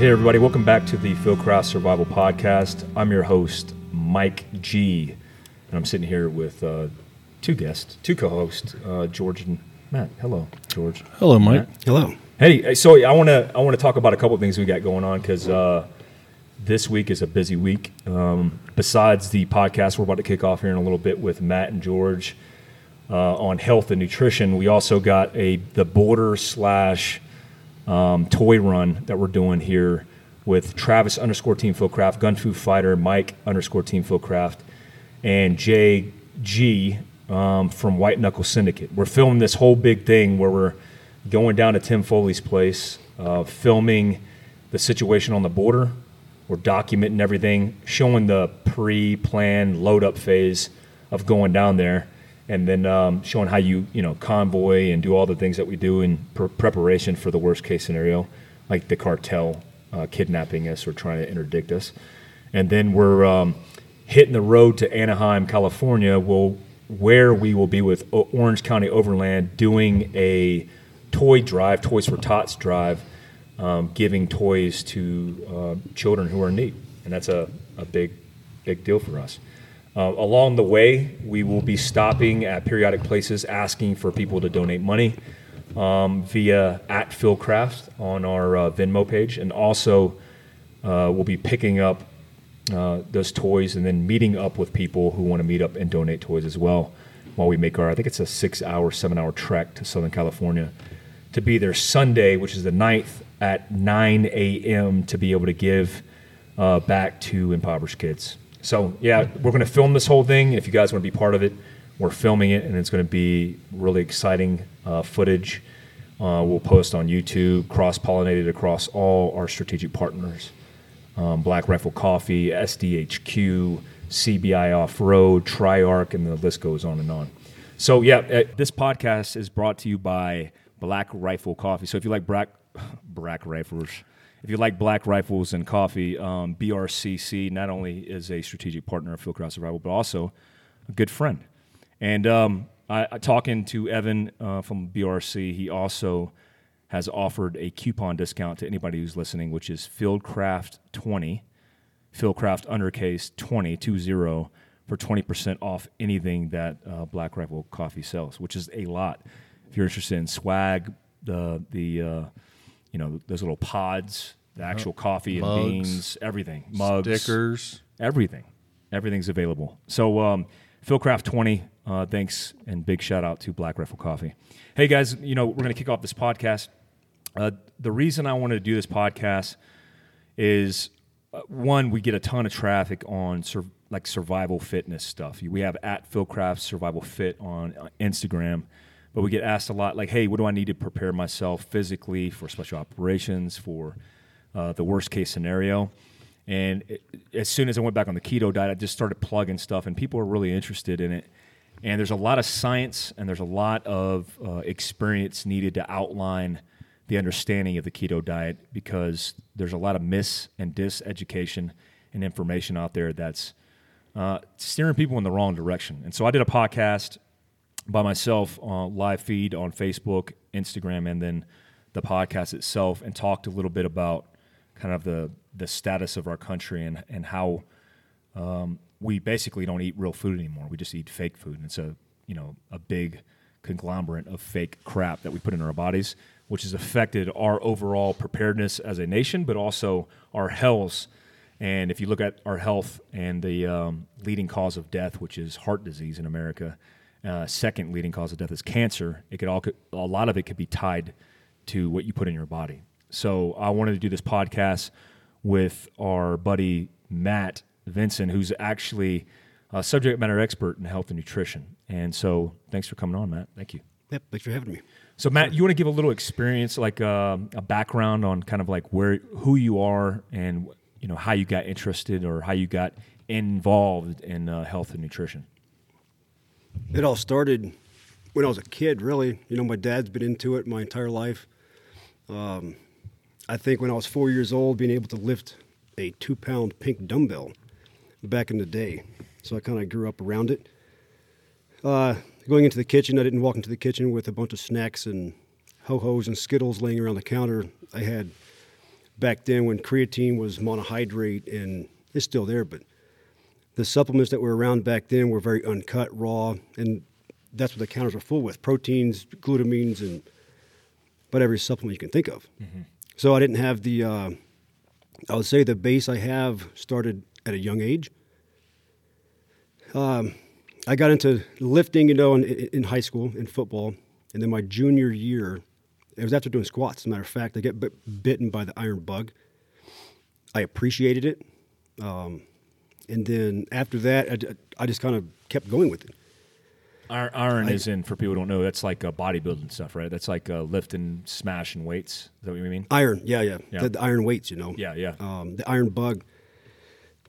Hey, everybody, welcome back to the Phil Fieldcraft Survival Podcast. I'm your host, Mike G. And I'm sitting here with uh, two guests, two co hosts, uh, George and Matt. Hello, George. Hello, Mike. Matt. Hello. Hey, so I want to I want to talk about a couple of things we got going on because uh, this week is a busy week. Um, besides the podcast we're about to kick off here in a little bit with Matt and George uh, on health and nutrition, we also got a the border slash um, toy run that we're doing here with Travis underscore Team Fieldcraft, Gun Fu Fighter, Mike underscore Team Fieldcraft, and JG um, from White Knuckle Syndicate. We're filming this whole big thing where we're going down to Tim Foley's place, uh, filming the situation on the border. We're documenting everything, showing the pre-planned load-up phase of going down there, and then um, showing how you you know convoy and do all the things that we do in pr- preparation for the worst-case scenario, like the cartel uh, kidnapping us or trying to interdict us. And then we're um, hitting the road to Anaheim, California, will where we will be with o- Orange County Overland doing a toy drive, Toys for Tots drive, um, giving toys to uh, children who are in need, and that's a, a big big deal for us. Uh, along the way, we will be stopping at periodic places asking for people to donate money um, via at Fieldcraft on our uh, Venmo page, and also uh, we'll be picking up uh, those toys and then meeting up with people who want to meet up and donate toys as well. While we make our, I think it's a six-hour, seven-hour trek to Southern California to be there Sunday, which is the 9th at 9 a.m. to be able to give uh, back to impoverished kids. So yeah, we're going to film this whole thing. If you guys want to be part of it, we're filming it, and it's going to be really exciting uh, footage. Uh, we'll post on YouTube, cross pollinated across all our strategic partners um, Black Rifle Coffee, SDHQ, CBI Off Road, Triarch, and the list goes on and on. So, yeah, uh, this podcast is brought to you by Black Rifle Coffee. So, if you like black, black rifles, if you like black rifles and coffee, um, BRCC not only is a strategic partner of Fieldcraft Survival, but also a good friend. And um, I, I talking to Evan uh, from BRC, he also has offered a coupon discount to anybody who's listening, which is Fieldcraft20, Fieldcraft undercase 20, 20 for 20% off anything that uh, Black Rifle Coffee sells, which is a lot. If you're interested in swag, the, the uh, you know, those little pods, the actual coffee and beans, everything, mugs, Stickers. everything. Everything's available. So, um, Fieldcraft 20, uh, thanks and big shout out to Black Rifle Coffee. Hey guys, you know, we're going to kick off this podcast. Uh, the reason I wanted to do this podcast is uh, one, we get a ton of traffic on sur- like survival fitness stuff. We have at Fieldcraft Survival Fit on uh, Instagram, but we get asked a lot like, hey, what do I need to prepare myself physically for special operations, for uh, the worst case scenario? And it, as soon as I went back on the keto diet, I just started plugging stuff, and people are really interested in it. And there's a lot of science and there's a lot of uh, experience needed to outline the understanding of the keto diet because there's a lot of mis and diseducation and information out there that's uh, steering people in the wrong direction. And so I did a podcast by myself on live feed on Facebook, Instagram, and then the podcast itself, and talked a little bit about kind of the the status of our country and and how um, we basically don't eat real food anymore. We just eat fake food, and it's a you know a big conglomerate of fake crap that we put in our bodies, which has affected our overall preparedness as a nation, but also our health. And if you look at our health and the um, leading cause of death, which is heart disease in America, uh, second leading cause of death is cancer. It could all a lot of it could be tied to what you put in your body. So I wanted to do this podcast with our buddy Matt Vincent, who's actually a subject matter expert in health and nutrition. And so, thanks for coming on, Matt. Thank you. Yep, thanks for having me. So, Matt, you want to give a little experience, like uh, a background on kind of like where, who you are, and you know how you got interested or how you got involved in uh, health and nutrition. It all started when I was a kid, really. You know, my dad's been into it my entire life. Um, I think when I was four years old, being able to lift a two pound pink dumbbell back in the day. So I kind of grew up around it. Uh, going into the kitchen, I didn't walk into the kitchen with a bunch of snacks and ho hos and Skittles laying around the counter. I had back then when creatine was monohydrate and it's still there, but the supplements that were around back then were very uncut, raw, and that's what the counters were full with proteins, glutamines, and but every supplement you can think of. So I didn't have the, uh, I would say the base I have started at a young age. Um, I got into lifting, you know, in, in high school in football, and then my junior year, it was after doing squats. As a matter of fact, I get bit, bitten by the iron bug. I appreciated it, um, and then after that, I, I just kind of kept going with it. Iron, is in for people who don't know. That's like uh, bodybuilding stuff, right? That's like uh, lifting, smashing weights. Is that what you mean? Iron, yeah, yeah, Yeah. The, the iron weights, you know. Yeah, yeah. Um, the iron bug.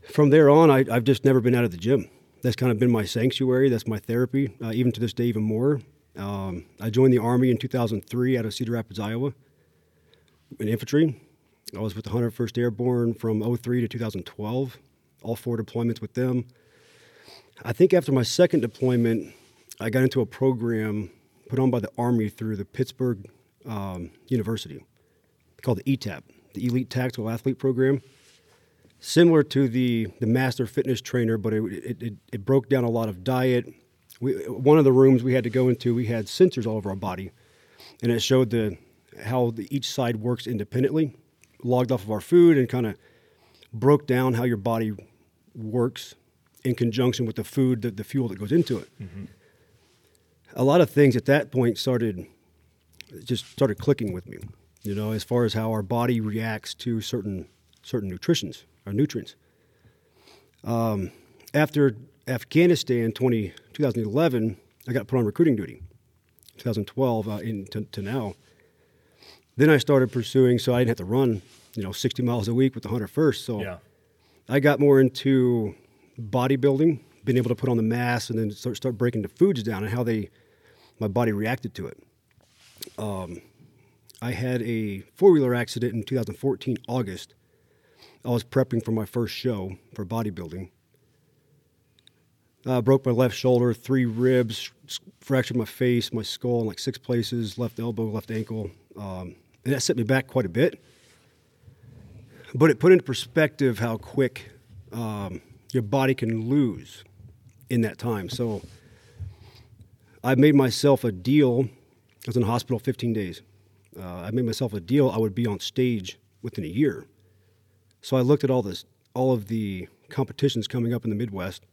From there on, I, I've just never been out of the gym. That's kind of been my sanctuary. That's my therapy. Uh, even to this day, even more. Um, I joined the army in 2003 out of Cedar Rapids, Iowa, in infantry. I was with the 101st Airborne from 03 to 2012. All four deployments with them. I think after my second deployment, I got into a program put on by the Army through the Pittsburgh um, University called the ETAP, the Elite Tactical Athlete Program. Similar to the, the Master Fitness Trainer, but it, it, it, it broke down a lot of diet. We, one of the rooms we had to go into, we had sensors all over our body, and it showed the how the, each side works independently, logged off of our food, and kind of broke down how your body works in conjunction with the food, the, the fuel that goes into it. A lot of things at that point started just started clicking with me. You know, as far as how our body reacts to certain certain nutritions or nutrients. Um, after Afghanistan 20, 2011, I got put on recruiting duty. 2012 uh, in, to, to now. Then I started pursuing, so I didn't have to run, you know, 60 miles a week with the hundred first. So yeah. I got more into bodybuilding, being able to put on the mass and then start, start breaking the foods down and how they, my body reacted to it. Um, I had a four wheeler accident in 2014, August. I was prepping for my first show for bodybuilding. Uh, broke my left shoulder, three ribs, fractured my face, my skull in like six places, left elbow, left ankle. Um, and that set me back quite a bit. But it put into perspective how quick um, your body can lose in that time. So I made myself a deal. I was in the hospital 15 days. Uh, I made myself a deal. I would be on stage within a year. So I looked at all this, all of the competitions coming up in the Midwest,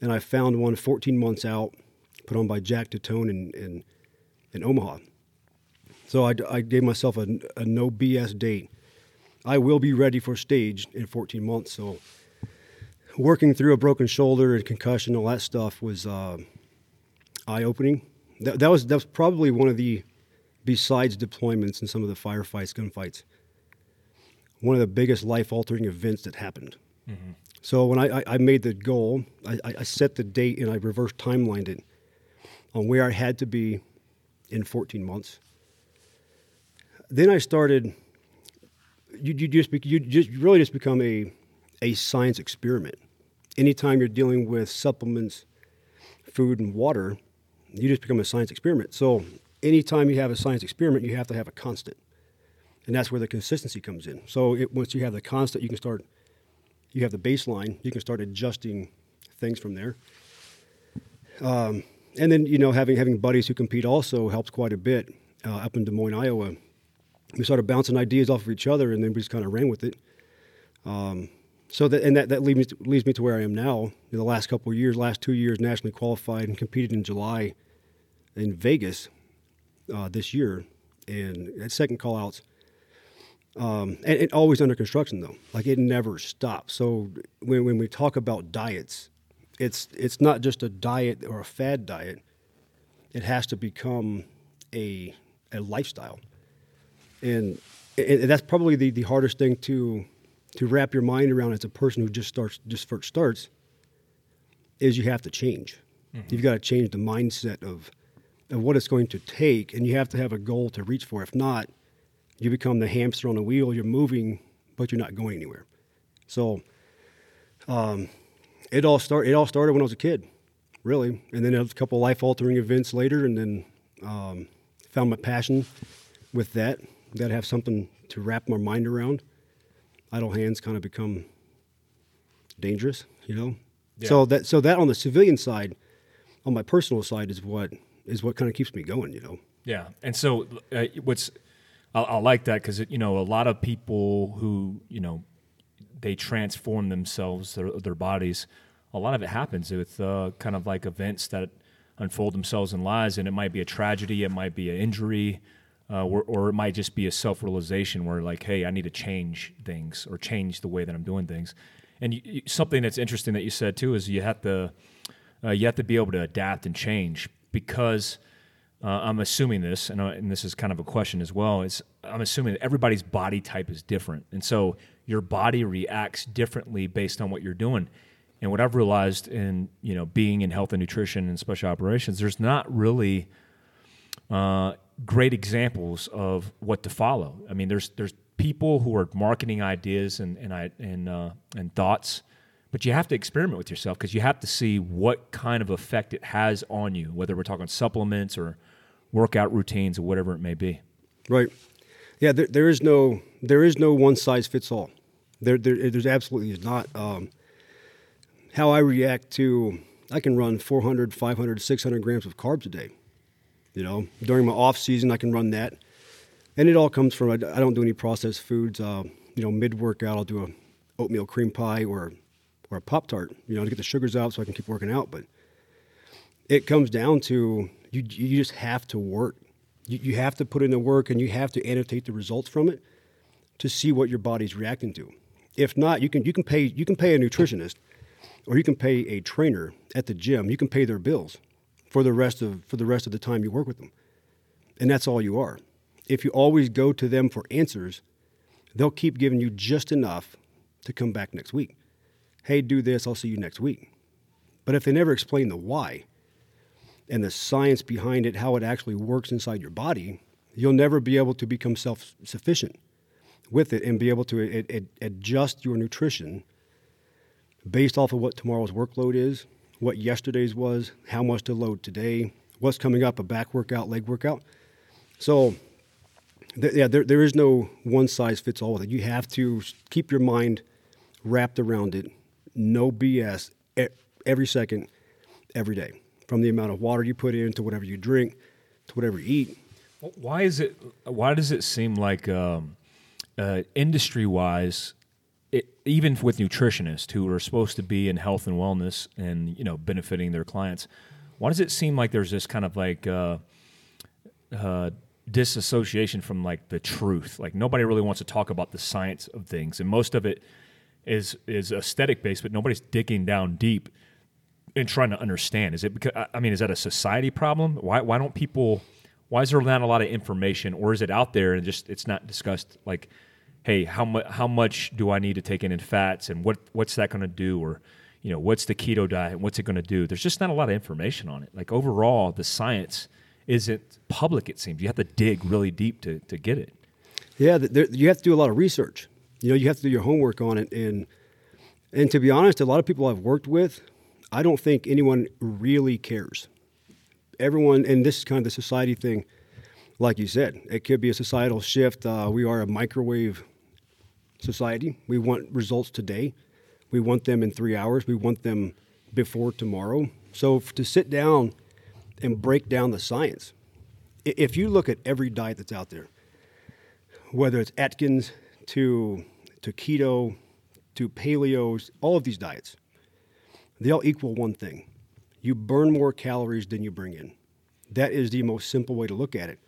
and I found one 14 months out, put on by Jack Tatone in, in, in Omaha. So I, I gave myself a, a no BS date. I will be ready for stage in 14 months. So working through a broken shoulder and concussion, all that stuff was uh, eye opening. That, that was that was probably one of the, besides deployments and some of the firefights, gunfights, one of the biggest life altering events that happened. So when I, I, I made the goal, I, I I set the date and I reverse timelined it on where I had to be in 14 months. Then I started. You, you just you just really just become a a science experiment. Anytime you're dealing with supplements, food, and water, you just become a science experiment. So anytime you have a science experiment, you have to have a constant, and that's where the consistency comes in. So it, once you have the constant, you can start. You have the baseline. You can start adjusting things from there. Um, and then you know having having buddies who compete also helps quite a bit. Uh, up in Des Moines, Iowa, we started bouncing ideas off of each other, and then we just kind of ran with it. Um, so that and that that leads me to, leads me to where I am now. In the last couple of years, last two years, nationally qualified and competed in July in Vegas uh, this year, and at second call outs. Um, and it always under construction though, like it never stops. So when when we talk about diets, it's it's not just a diet or a fad diet. It has to become a a lifestyle, and, and that's probably the, the hardest thing to to wrap your mind around as a person who just starts just first starts. Is you have to change. You've got to change the mindset of of what it's going to take, and you have to have a goal to reach for. If not, you become the hamster on a wheel. You're moving, but you're not going anywhere. So, um, it all start. It all started when I was a kid, really, and then a couple life altering events later, and then um, found my passion with that. That have something to wrap my mind around. Idle hands kind of become dangerous, you know. Yeah. So that so that on the civilian side, on my personal side, is what is what kind of keeps me going, you know. Yeah, and so uh, what's I, I like that because you know a lot of people who you know they transform themselves their, their bodies. A lot of it happens with uh, kind of like events that unfold themselves in lives, and it might be a tragedy, it might be an injury, uh, or, or it might just be a self realization where like, hey, I need to change things or change the way that I'm doing things. And you, you, something that's interesting that you said too is you have to uh, you have to be able to adapt and change because uh, I'm assuming this, and, uh, and this is kind of a question as well. Is I'm assuming that everybody's body type is different, and so your body reacts differently based on what you're doing. And what I've realized in you know being in health and nutrition and special operations, there's not really uh, great examples of what to follow. I mean, there's there's people who are marketing ideas and and I, and uh, and thoughts, but you have to experiment with yourself because you have to see what kind of effect it has on you, whether we're talking supplements or workout routines or whatever it may be. Right. Yeah. There, there is no there is no one size fits all. There, there there's absolutely is not. Um, how I react to I can run 400, 500, 600 grams of carbs a day. You know, during my off season, I can run that, and it all comes from I don't do any processed foods. Uh, you know, mid workout, I'll do a oatmeal cream pie or or a pop tart. You know, to get the sugars out so I can keep working out. But it comes down to you. You just have to work. You, you have to put in the work, and you have to annotate the results from it to see what your body's reacting to. If not, you can you can pay you can pay a nutritionist or you can pay a trainer at the gym. You can pay their bills for the rest of for the rest of the time you work with them. And that's all you are. If you always go to them for answers, they'll keep giving you just enough to come back next week. Hey, do this, I'll see you next week. But if they never explain the why and the science behind it, how it actually works inside your body, you'll never be able to become self sufficient with it and be able to a- a- adjust your nutrition based off of what tomorrow's workload is, what yesterday's was, how much to load today, what's coming up, a back workout, leg workout. So, th- yeah, there, there is no one size fits all with it. You have to keep your mind wrapped around it, no BS, e- every second, every day, from the amount of water you put in to whatever you drink to whatever you eat. Why is it? Why does it seem like um, uh, industry-wise, it, even with nutritionists who are supposed to be in health and wellness and you know benefiting their clients, why does it seem like there's this kind of like uh, uh, disassociation from like the truth? Like nobody really wants to talk about the science of things, and most of it is is aesthetic based, but nobody's digging down deep and trying to understand. Is it because I mean, is that a society problem? Why why don't people? Why is there not a lot of information, or is it out there and just it's not discussed? Like, hey, how much how much do I need to take in in fats, and what what's that going to do, or you know, what's the keto diet, and what's it going to do? There's just not a lot of information on it. Like overall, the science isn't public. It seems you have to dig really deep to to get it. Yeah, there, you have to do a lot of research. You know, you have to do your homework on it, and and to be honest, a lot of people I've worked with, I don't think anyone really cares. Everyone, and this is kind of the society thing, like you said, it could be a societal shift. Uh, we are a microwave society. We want results today. We want them in three hours. We want them before tomorrow. So to sit down and break down the science, if you look at every diet that's out there, whether it's Atkins to to keto to paleos, all of these diets, they all equal one thing. You burn more calories than you bring in. That is the most simple way to look at it.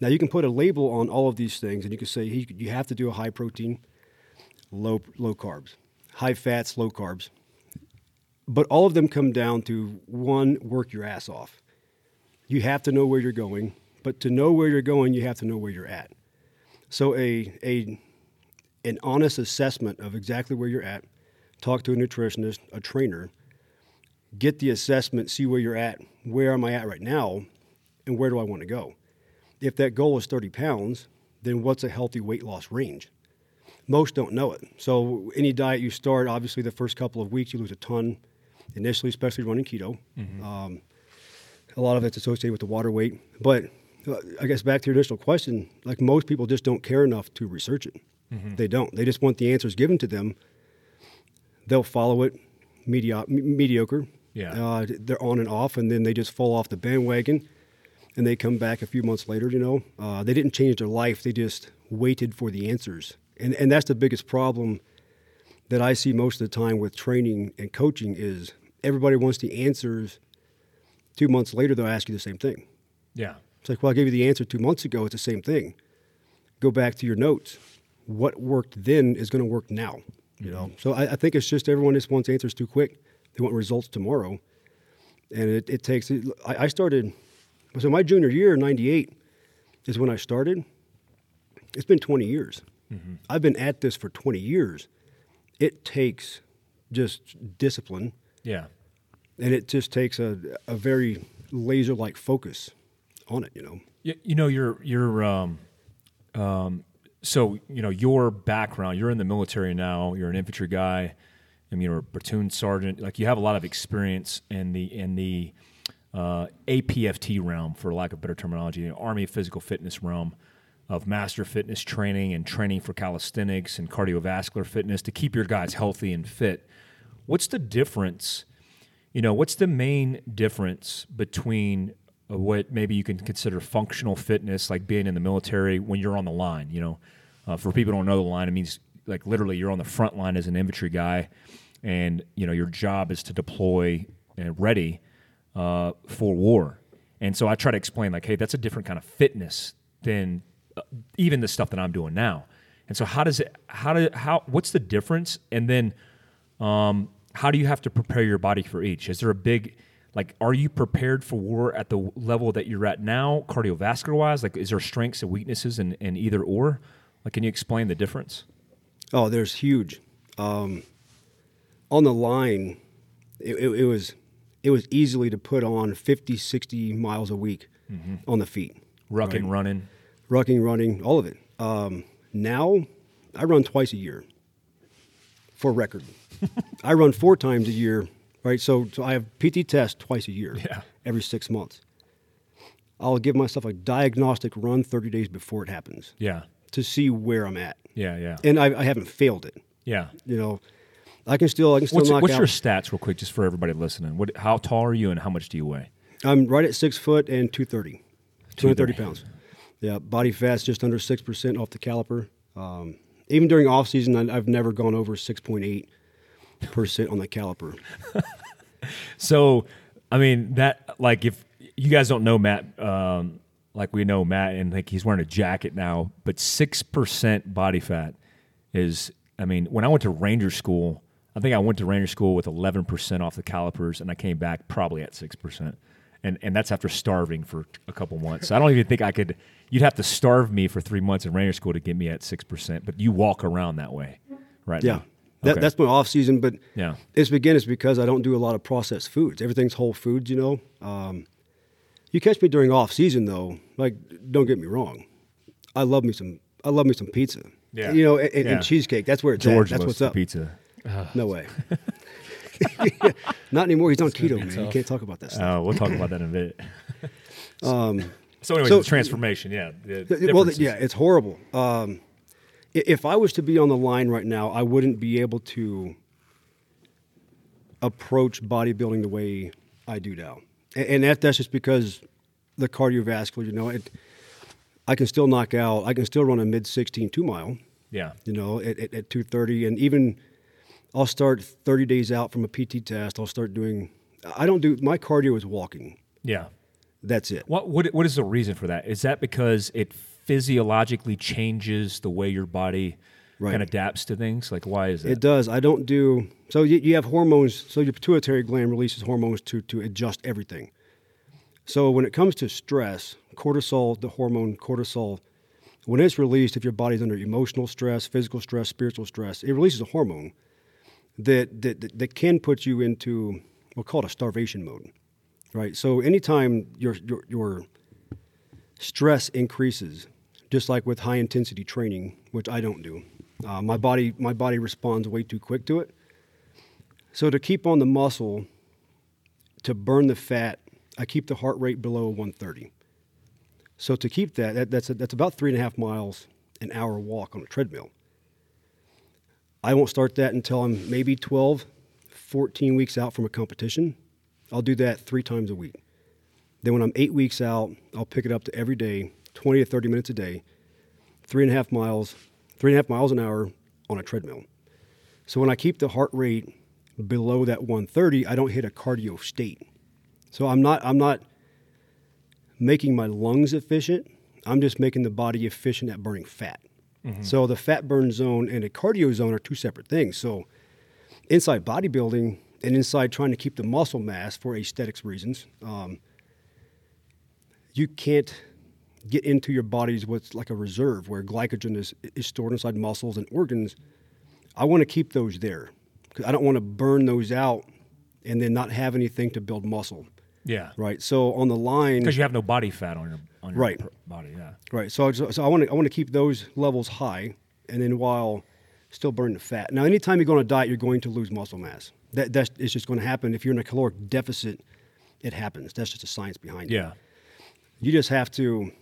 Now you can put a label on all of these things and you can say you have to do a high protein, low low carbs, high fats, low carbs. But all of them come down to one work your ass off. You have to know where you're going, but to know where you're going, you have to know where you're at. So a a an honest assessment of exactly where you're at. Talk to a nutritionist, a trainer. Get the assessment, see where you're at. Where am I at right now, and where do I want to go? If that goal is 30 pounds, then what's a healthy weight loss range? Most don't know it. So any diet you start, obviously the first couple of weeks you lose a ton initially, especially running keto. Um, a lot of it's associated with the water weight, but uh, I guess back to your initial question, like most people just don't care enough to research it. Mm-hmm. They don't. They just want the answers given to them. They'll follow it, medio- mediocre. Yeah. Uh, they're on and off, and then they just fall off the bandwagon, and they come back a few months later. You know, uh, they didn't change their life. They just waited for the answers, and and that's the biggest problem that I see most of the time with training and coaching is everybody wants the answers. Two months later, they'll ask you the same thing. Yeah. It's like, well, I gave you the answer two months ago. It's the same thing. Go back to your notes. What worked then is going to work now. You know. Mm-hmm. So I, I think it's just everyone just wants answers too quick. They want results tomorrow, and it, it takes. I, I started. So my junior year, '98, is when I started. It's been 20 years. I've been at this for 20 years. It takes just discipline, Yeah. and it just takes a, a very laser-like focus on it. You know. You, you know, your your um, um, so you know your background. You're in the military now. You're an infantry guy. I mean, you're a platoon sergeant. Like you have a lot of experience in the in the uh, APFT realm, for lack of better terminology, the Army Physical Fitness realm of master fitness training and training for calisthenics and cardiovascular fitness to keep your guys healthy and fit. What's the difference? You know, what's the main difference between uh, what maybe you can consider functional fitness, like being in the military when you're on the line? You know, uh, for people who don't know the line, it means like literally you're on the front line as an infantry guy, and you know your job is to deploy and ready uh, for war. And so I try to explain like, hey, that's a different kind of fitness than even the stuff that I'm doing now. And so how does it? How do how? What's the difference? And then um, how do you have to prepare your body for each? Is there a big like are you prepared for war at the level that you're at now, cardiovascular wise? Like is there strengths and weaknesses in, in either or? Like can you explain the difference? Oh, there's huge. Um, on the line, it, it, it was it was easily to put on 50, 60 miles a week on the feet. Rucking, Right. running. Rucking, running, all of it. Um, now, I run twice a year for record. I run four times a year, right? So, so I have PT test twice a year, Yeah. every six months. I'll give myself a diagnostic run 30 days before it happens Yeah. to see where I'm at. Yeah, yeah. And I, I haven't failed it. yeah. You know, I can still I can still What's, knock what's out. your stats real quick just for everybody listening? What how tall are you and how much do you weigh? I'm right at six foot and 230, 230 230. pounds. Yeah, body fat's just under six percent off the caliper. Um, even during off season, I, I've never gone over 6.8 percent on the caliper. So, I mean, that like if you guys don't know Matt, um, like we know Matt, and like he's wearing a jacket now, but six percent body fat is. I mean, when I went to Ranger School, I think I went to Ranger School with eleven percent off the calipers, and I came back probably at six percent. And, and that's after starving for a couple months. So I don't even think I could. You'd have to starve me for three months in Ranger School to get me at six percent. But you walk around that way, right? Yeah, now. that, Okay. that's my off season. But Yeah. it's again, it's because I don't do a lot of processed foods. Everything's whole foods, you know. Um, you catch me during off season though. Like, don't get me wrong, I love me some. I love me some pizza. Yeah. you know, and, and- Yeah. and cheesecake. That's where it's George at. That's what's up. pizza. No way. Not anymore. He's on keto, be man. You can't talk about that stuff. Uh, we'll talk about that in a bit. Um, So, anyways, So- the transformation, yeah. the well, yeah, it's horrible. Um, if I was to be on the line right now, I wouldn't be able to approach bodybuilding the way I do now, and that that's just because the cardiovascular. You know, it, I can still knock out. I can still run a mid 16 two mile. yeah, You know, at, at, at 230, and even I'll start 30 days out from a PT test. I'll start doing. I don't do my cardio is walking. yeah. That's it. What what what is the reason for that? Is that because it physiologically changes the way your body Right. kind of adapts to things? Like, why is that? It does. I don't do so. You, you have hormones. So your pituitary gland releases hormones to to adjust everything. So when it comes to stress, cortisol, the hormone cortisol, when it's released, if your body's under emotional stress, physical stress, spiritual stress, it releases a hormone that that that, that can put you into what we'll call it a starvation mode, right? So anytime your your your stress increases, just like with high intensity training, which I don't do. Uh, my body my body responds way too quick to it. So to keep on the muscle, to burn the fat, I keep the heart rate below 130. So to keep that, that that's that's about three and a half miles an hour walk on a treadmill. I won't start that until I'm maybe 12, 14 weeks out from a competition. I'll do that three times a week. Then when I'm eight weeks out, I'll pick it up to every day, 20 to 30 minutes a day, three and a half miles, three and a half miles an hour on a treadmill. So when I keep the heart rate below that 130, I don't hit a cardio state. So I'm not I'm not making my lungs efficient. I'm just making the body efficient at burning fat. Mm-hmm. So the fat burn zone and a cardio zone are two separate things. So inside bodybuilding and inside trying to keep the muscle mass for aesthetics reasons, um, you can't get into your body's what's like a reserve where glycogen is, is stored inside muscles and organs. I want to keep those there because I don't want to burn those out and then not have anything to build muscle. Yeah. Right. So on the line, Because you have no body fat on your on your Right. body. Yeah. Right. So, so so I want to I want to keep those levels high, and then while still burning the fat. Now, anytime you go on a diet, you're going to lose muscle mass. That that's it's just going to happen. If you're in a caloric deficit, it happens. That's just the science behind it. Yeah. You just have to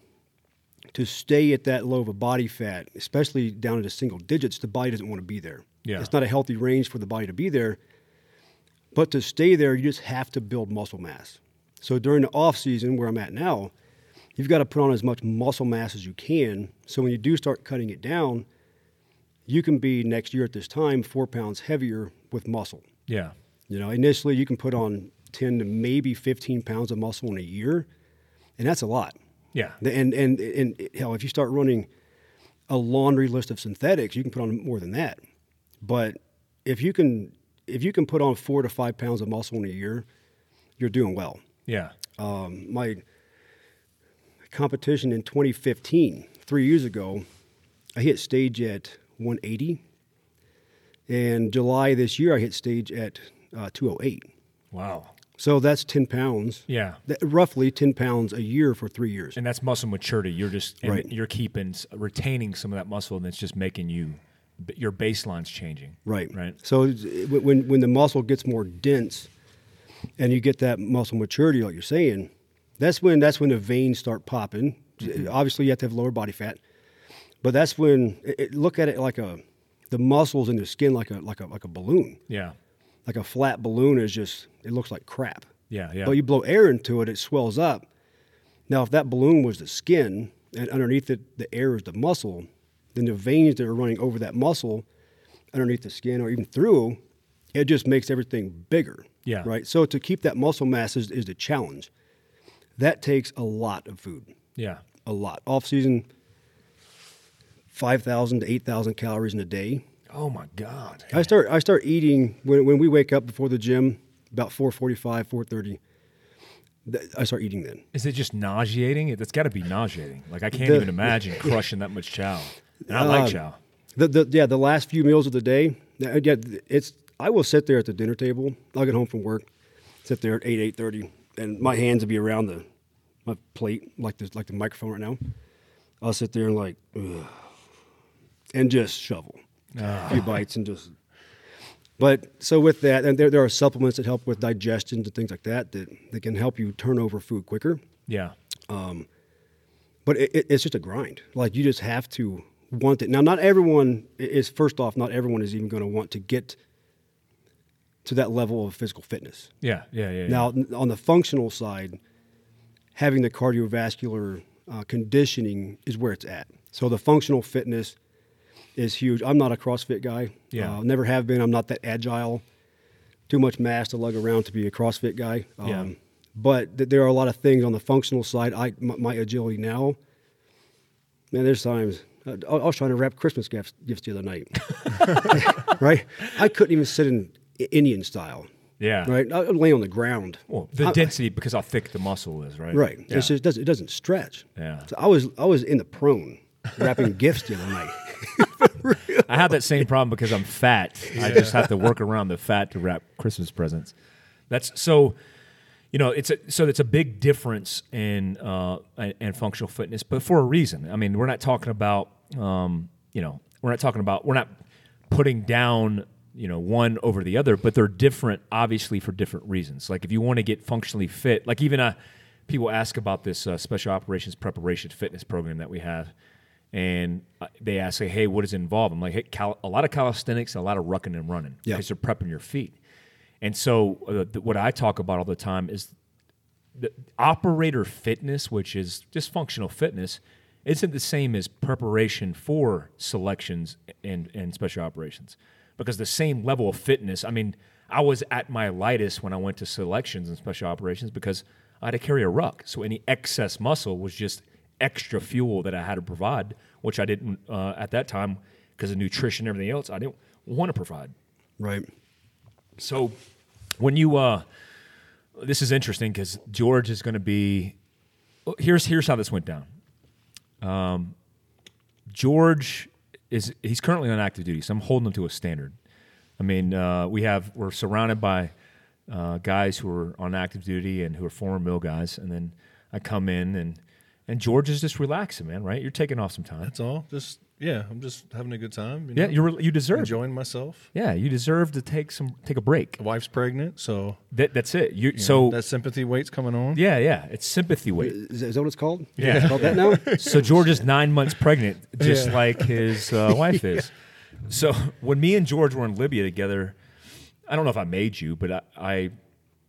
to stay at that low of a body fat, especially down into single digits. The body doesn't want to be there. Yeah. It's not a healthy range for the body to be there. But to stay there, you just have to build muscle mass. So during the off season, where I'm at now, you've got to put on as much muscle mass as you can. So when you do start cutting it down, you can be next year at this time four pounds heavier with muscle. Yeah. You know, initially you can put on 10 to maybe 15 pounds of muscle in a year, and that's a lot. Yeah. And and and hell, if you start running a laundry list of synthetics, you can put on more than that. But if you can if you can put on four to five pounds of muscle in a year, you're doing well. Yeah. Um, my competition in 2015, three years ago, I hit stage at 180, and July this year I hit stage at uh, 208. Wow. So that's 10 pounds. Yeah. That, roughly 10 pounds a year for three years. And that's muscle maturity. You're just Right. you're keeping retaining some of that muscle, and it's just making you your baseline's changing. Right. Right. So when when the muscle gets more dense, and you get that muscle maturity, like you're saying, that's when that's when the veins start popping. Obviously, you have to have lower body fat, but that's when it, it- look at it like a the muscles in the skin like a like a like a balloon. Yeah. Like a flat balloon is just it looks like crap. Yeah. Yeah. But you blow air into it, it swells up. Now, if that balloon was the skin and underneath it, the air is the muscle, then the veins that are running over that muscle underneath the skin or even through, it just makes everything bigger. Yeah. Right. So to keep that muscle mass is, is the challenge. That takes a lot of food, yeah. a lot. Off season, 5,000 to 8,000 calories in a day. Oh my God. I start I start eating when, when we wake up before the gym about 4:45, 4:30. th- I start eating then. Is it just nauseating? It- That's got to be nauseating. Like I can't The- even imagine crushing that much chow. And I like Uh, chow. The, the yeah, the last few meals of the day. uh, Yeah, it's I will sit there at the dinner table. I'll get home from work, sit there at eight eight thirty, and my hands will be around the my plate like this like the microphone right now. I'll sit there and like, ugh, and just shovel a few bites and just. But so with that, and there there are supplements that help with digestion and things like that that that can help you turn over food quicker. Yeah. but it, it, it's just a grind. Like you just have to want it. Now, not everyone is. First off, not everyone is even going to want to get to that level of physical fitness. Yeah. Yeah. Yeah. yeah. Now, n- on the functional side, having the cardiovascular uh, conditioning is where it's at. So the functional fitness is huge. I'm not a CrossFit guy. Yeah. Uh, never have been. I'm not that agile. Too much mass to lug around to be a CrossFit guy. Um, Yeah. But th- there are a lot of things on the functional side. I my, my agility now. Man, there's times I, I was trying to wrap Christmas gifts, gifts the other night. right? I couldn't even sit in Indian style. Yeah. Right? I lay on the ground. Well, the I- density because how thick the muscle is, right? Right. Yeah. It's just, it, doesn't, it doesn't stretch. Yeah. So I was I was in the prone wrapping gifts the other night. I have that same problem because I'm fat. I just have to work around the fat to wrap Christmas presents. That's so. You know, it's a, so it's a big difference in uh, and, functional fitness, but for a reason. I mean, we're not talking about um, you know we're not talking about we're not putting down you know one over the other, but they're different, obviously for different reasons. Like if you want to get functionally fit, like even a people ask about this uh, special operations preparation fitness program that we have, and they ask, say, "Hey, what does it involve?" I'm like, "Hey, cal- a lot of calisthenics, a lot of rucking and running, Yeah. because they're prepping your feet." And so, uh, th- what I talk about all the time is the operator fitness, which is just functional fitness, isn't the same as preparation for selections and, and special operations. Because the same level of fitness, I mean, I was at my lightest when I went to selections and special operations because I had to carry a ruck. So any excess muscle was just extra fuel that I had to provide, which I didn't uh, at that time because of nutrition and everything else. I didn't want to provide. Right. So when you uh this is interesting because George is going to be here's here's how this went down. Um, George is he's currently on active duty, so I'm holding him to a standard. I mean, uh, we have we're surrounded by uh, guys who are on active duty and who are former mill guys, and then I come in and and George is just relaxing, man. Right? You're taking off some time. That's all. Just yeah, I'm just having a good time. You Yeah, know, you you deserve. enjoying myself. Yeah, you deserve to take some take a break. The wife's pregnant, so That, that's it. You, you so know, that sympathy weight's coming on. yeah, yeah, it's sympathy weight. Is that, is that what it's called? Yeah. It's called that now? So George is nine months pregnant, just Yeah. like his uh, wife is. So when me and George were in Libya together, I don't know if I made you, but I, I,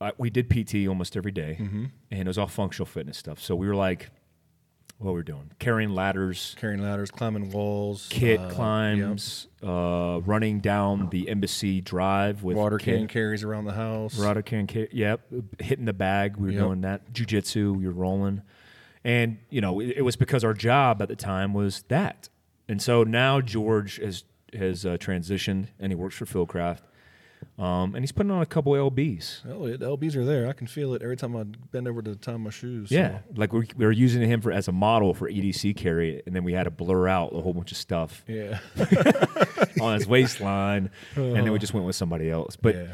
I we did PT almost every day, and it was all functional fitness stuff. So we were like, what we're doing, carrying ladders, Carrying ladders, climbing walls, kit uh, climbs, uh, running down the embassy drive with water kit- can carries around the house. Water can carry. Yep, hitting the bag. We were Yep. doing that. Jujitsu. We were rolling, and you know it, it was because our job at the time was that. And so now George has has uh, transitioned and he works for Fieldcraft, um, and he's putting on a couple lbs. Oh, it, the LBs are there. I can feel it every time I bend over to tie my shoes. so- Yeah, like we, we were using him for as a model for EDC carry, and then we had to blur out a whole bunch of stuff Yeah. on his waistline, and then we just went with somebody else. But Yeah.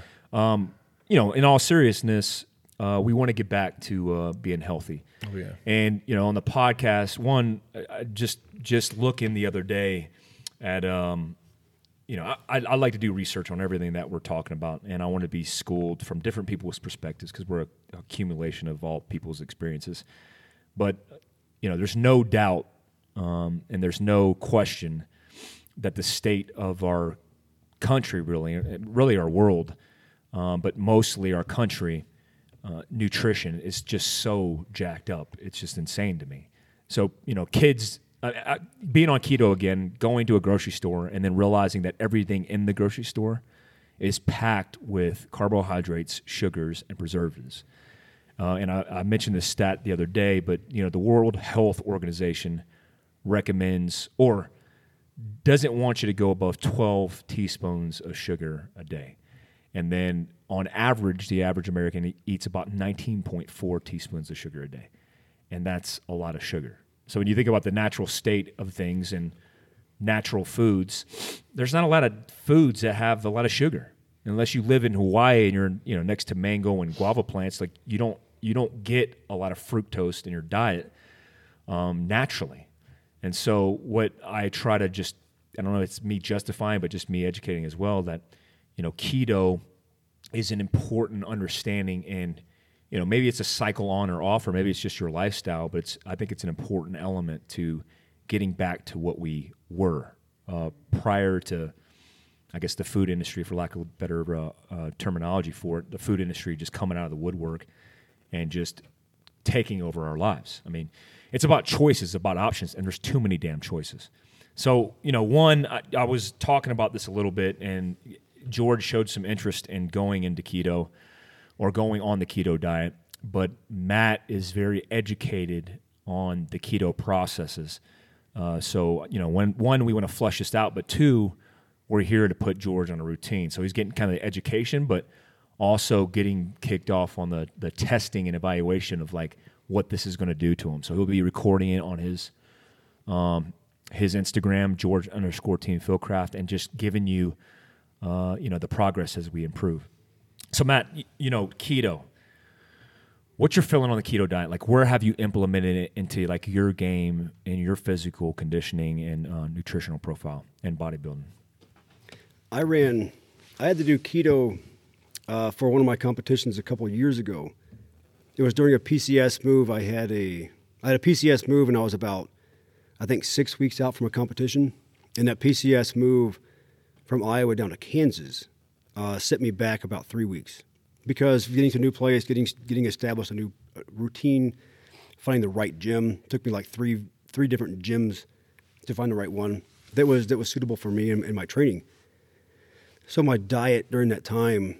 um, you know, in all seriousness, uh, we want to get back to uh, being healthy. Oh, yeah. And you know, on the podcast, one I just just looking the other day at um, you know, I, I like to do research on everything that we're talking about, and I want to be schooled from different people's perspectives because we're a accumulation of all people's experiences. But you know, there's no doubt, um, and there's no question that the state of our country, really, really our world, um, but mostly our country, uh, nutrition is just so jacked up. It's just insane to me. So you know, kids uh, uh, being on keto again, going to a grocery store, and then realizing that everything in the grocery store is packed with carbohydrates, sugars, and preservatives. Uh, and I, I mentioned this stat the other day, but you know, the World Health Organization recommends or doesn't want you to go above 12 teaspoons of sugar a day. And then on average, the average American eats about 19.4 teaspoons of sugar a day. And that's a lot of sugar. So when you think about the natural state of things and natural foods, there's not a lot of foods that have a lot of sugar. Unless you live in Hawaii and you're you know next to mango and guava plants, like you don't you don't get a lot of fructose in your diet um, naturally. And so what I try to just I don't know if it's me justifying, but just me educating as well that you know keto is an important understanding and you know maybe it's a cycle on or off or maybe it's just your lifestyle but it's i think it's an important element to getting back to what we were uh, prior to i guess the food industry for lack of better uh, uh, terminology for it the food industry just coming out of the woodwork and just taking over our lives. I mean it's about choices about options and there's too many damn choices. So you know one I, I was talking about this a little bit and george showed some interest in going into keto or going on the keto diet, but Matt is very educated on the keto processes. Uh, so you know, when one we want to flush this out, but two, we're here to put George on a routine. So he's getting kind of the education, but also getting kicked off on the the testing and evaluation of like what this is going to do to him. So he'll be recording it on his um, his Instagram, George underscore Team Fieldcraft, and just giving you uh, you know the progress as we improve. So Matt, you know keto. What's your feeling on the keto diet? Like, where have you implemented it into like your game and your physical conditioning and uh, nutritional profile and bodybuilding? I ran, I had to do keto uh, for one of my competitions a couple years ago. it was during a PCS move. I had a I had a PCS move, and I was about I think six weeks out from a competition, and that PCS move from Iowa down to Kansas uh, set me back about three weeks because getting to a new place, getting getting established a new uh, routine, finding the right gym took me like three three different gyms to find the right one that was that was suitable for me and, and my training. So my diet during that time,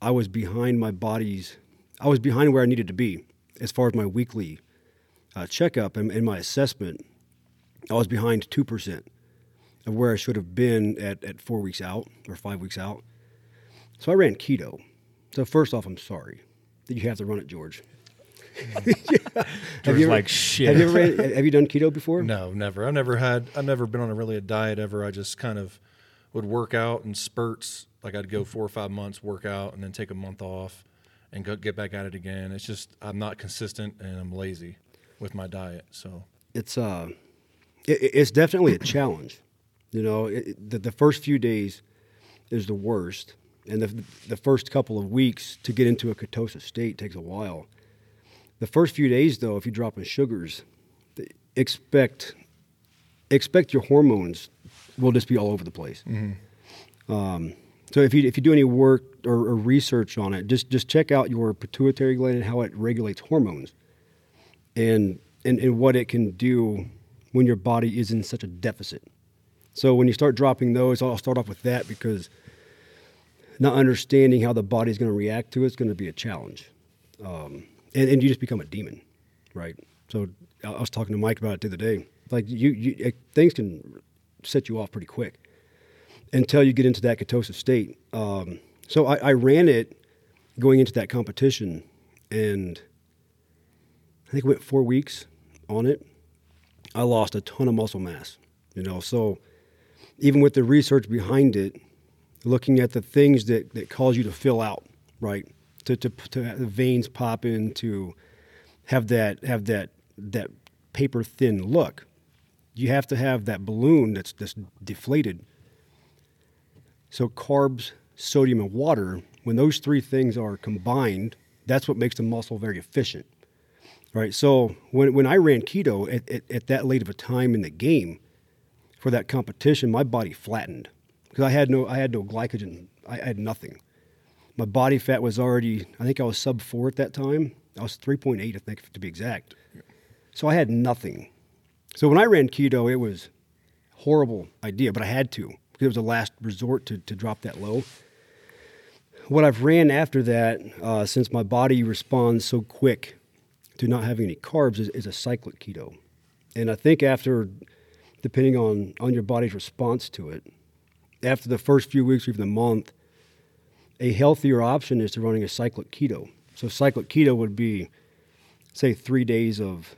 I was behind my body's, I was behind where I needed to be as far as my weekly uh, checkup and, and my assessment. I was behind two percent of where I should have been at, at four weeks out or five weeks out. So I ran keto. So first off, I'm sorry that you have to run it, George. George Have you ever- like shit. Have you ever ran, have you done keto before? No, never. I've never had. I've never been on a really a diet ever. I just kind of would work out in spurts. Like I'd go four or five months work out and then take a month off, and go get back at it again. It's just I'm not consistent and I'm lazy with my diet. So it's uh, it, it's definitely a challenge. You know, it- the, the first few days is the worst, and the the first couple of weeks to get into a ketosis state takes a while. The first few days, though, if you drop in sugars, expect expect your hormones will just be all over the place. Um, so if you if you do any work or, or research on it, just just check out your pituitary gland and how it regulates hormones and, and and what it can do when your body is in such a deficit. So when you start dropping those, I'll start off with that because not understanding how the body is going to react to it is going to be a challenge, um, and and you just become a demon, right? So I I was talking to Mike about it the other day. Like you, you things can set you off pretty quick until you get into that ketosis state. Um, so I, I ran it going into that competition, and I think it went four weeks on it. I lost a ton of muscle mass, you know. So even with the research behind it, looking at the things that, that cause you to fill out, right? To, to, to have the veins pop in, to have that have that that paper thin look. You have to have that balloon that's that's deflated. So carbs, sodium, and water, when those three things are combined, that's what makes the muscle very efficient. Right. So when, when I ran keto at, at, at that late of a time in the game for that competition, my body flattened because I had no I had no glycogen. I had nothing. My body fat was already I think I was sub four at that time. I was three point eight, I think, to be exact. So I had nothing. So when I ran keto, it was horrible idea, but I had to because it was the last resort to, to drop that low. What I've ran after that, uh, since my body responds so quick to not having any carbs, is, is a cyclic keto. And I think after, depending on, on your body's response to it, after the first few weeks or even the month, a healthier option is to running a cyclic keto. So cyclic keto would be, say, three days of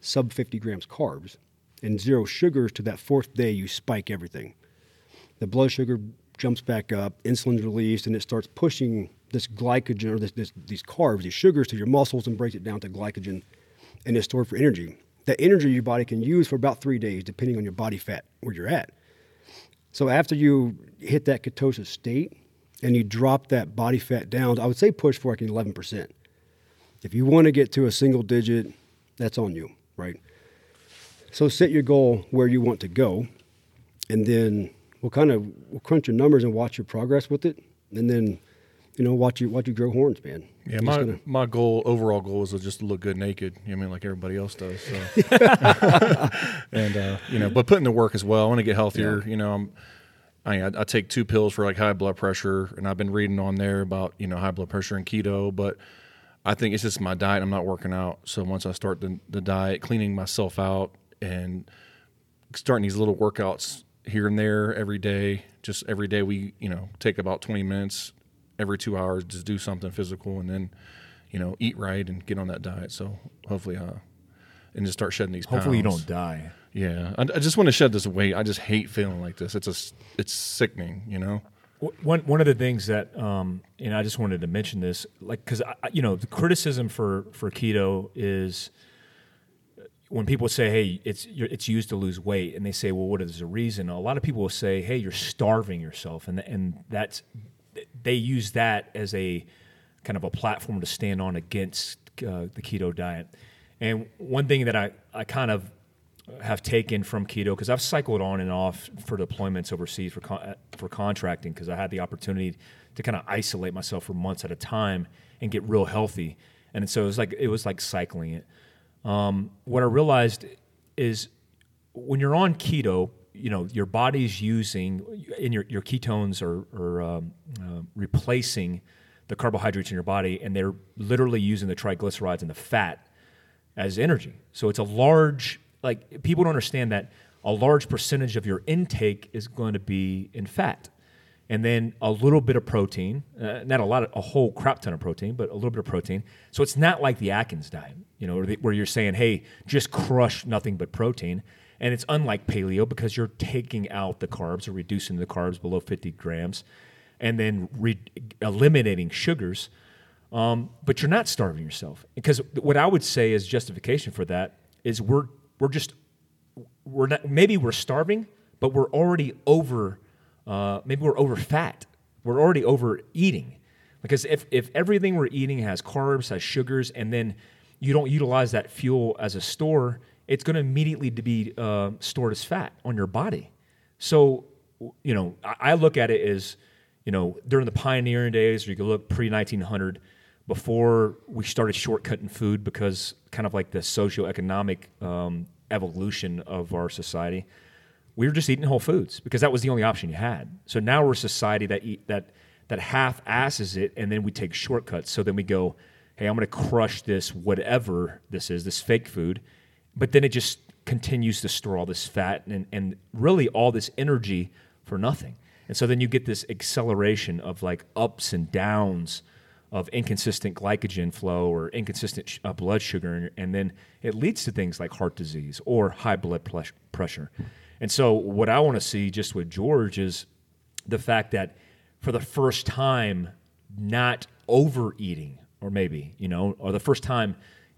sub 50 grams carbs and zero sugars to that fourth day you spike everything. The blood sugar jumps back up, insulin's released, and it starts pushing this glycogen or this, this, these carbs, these sugars to your muscles and breaks it down to glycogen and is stored for energy. That energy your body can use for about three days, depending on your body fat, where you're at. So after you hit that ketosis state and you drop that body fat down, I would say push for like 11%. If you want to get to a single digit, that's on you, right? So set your goal where you want to go, and then we'll kind of we'll crunch your numbers and watch your progress with it, and then you know watch you watch you grow horns, man. yeah, my gonna- my goal overall goal is to just look good naked. You know what I mean, like everybody else does. So. and uh, you know, but putting the work as well. I want to get healthier. You know, I'm. I, I take two pills for like high blood pressure, and I've been reading on there about you know high blood pressure and keto, but I think it's just my diet. I'm not working out, so once I start the, the diet, cleaning myself out, and starting these little workouts here and there every day. Just every day, we you know take about 20 minutes every two hours, just do something physical, and then you know eat right and get on that diet. So hopefully, uh, and just start shedding these. pounds. Hopefully you don't die. Yeah, I, I just want to shed this weight. I just hate feeling like this. It's a it's sickening, you know. One one of the things that, um, and I just wanted to mention this, like, because you know, the criticism for for keto is when people say, "Hey, it's you're, it's used to lose weight," and they say, "Well, what is the reason?" A lot of people will say, "Hey, you're starving yourself," and and that's they use that as a kind of a platform to stand on against uh, the keto diet. And one thing that I, I kind of have taken from keto because I've cycled on and off for deployments overseas for con- for contracting because I had the opportunity to kind of isolate myself for months at a time and get real healthy. And so it was like it was like cycling it. Um, what I realized is when you're on keto, you know your body's using in your your ketones are, are um, uh, replacing the carbohydrates in your body, and they're literally using the triglycerides and the fat as energy. So it's a large like people don't understand that a large percentage of your intake is going to be in fat and then a little bit of protein, uh, not a lot of a whole crap ton of protein, but a little bit of protein. So it's not like the Atkins diet, you know, where you're saying, "Hey, just crush nothing but protein." And it's unlike paleo because you're taking out the carbs or reducing the carbs below 50 grams, and then re- eliminating sugars. Um, but you're not starving yourself because what I would say is justification for that is we're we're just we're not maybe we're starving, but we're already over uh, maybe we're over fat. We're already overeating. Because if, if everything we're eating has carbs, has sugars, and then you don't utilize that fuel as a store, it's going to immediately be uh, stored as fat on your body. So, you know, I, look at it as, you know, during the pioneering days, or you could look pre 1900, before we started shortcutting food because kind of like the socioeconomic um, evolution of our society we were just eating whole foods because that was the only option you had. So now we're a society that eat that that half asses it and then we take shortcuts. So then we go, hey, I'm going to crush this whatever this is, this fake food, but then it just continues to store all this fat and and really all this energy for nothing. And so then you get this acceleration of like ups and downs of inconsistent glycogen flow or inconsistent uh, blood sugar, and then it leads to things like heart disease or high blood pressure. And so, what I want to see just with George is the fact that for the first time, not overeating, or maybe, you know, or the first time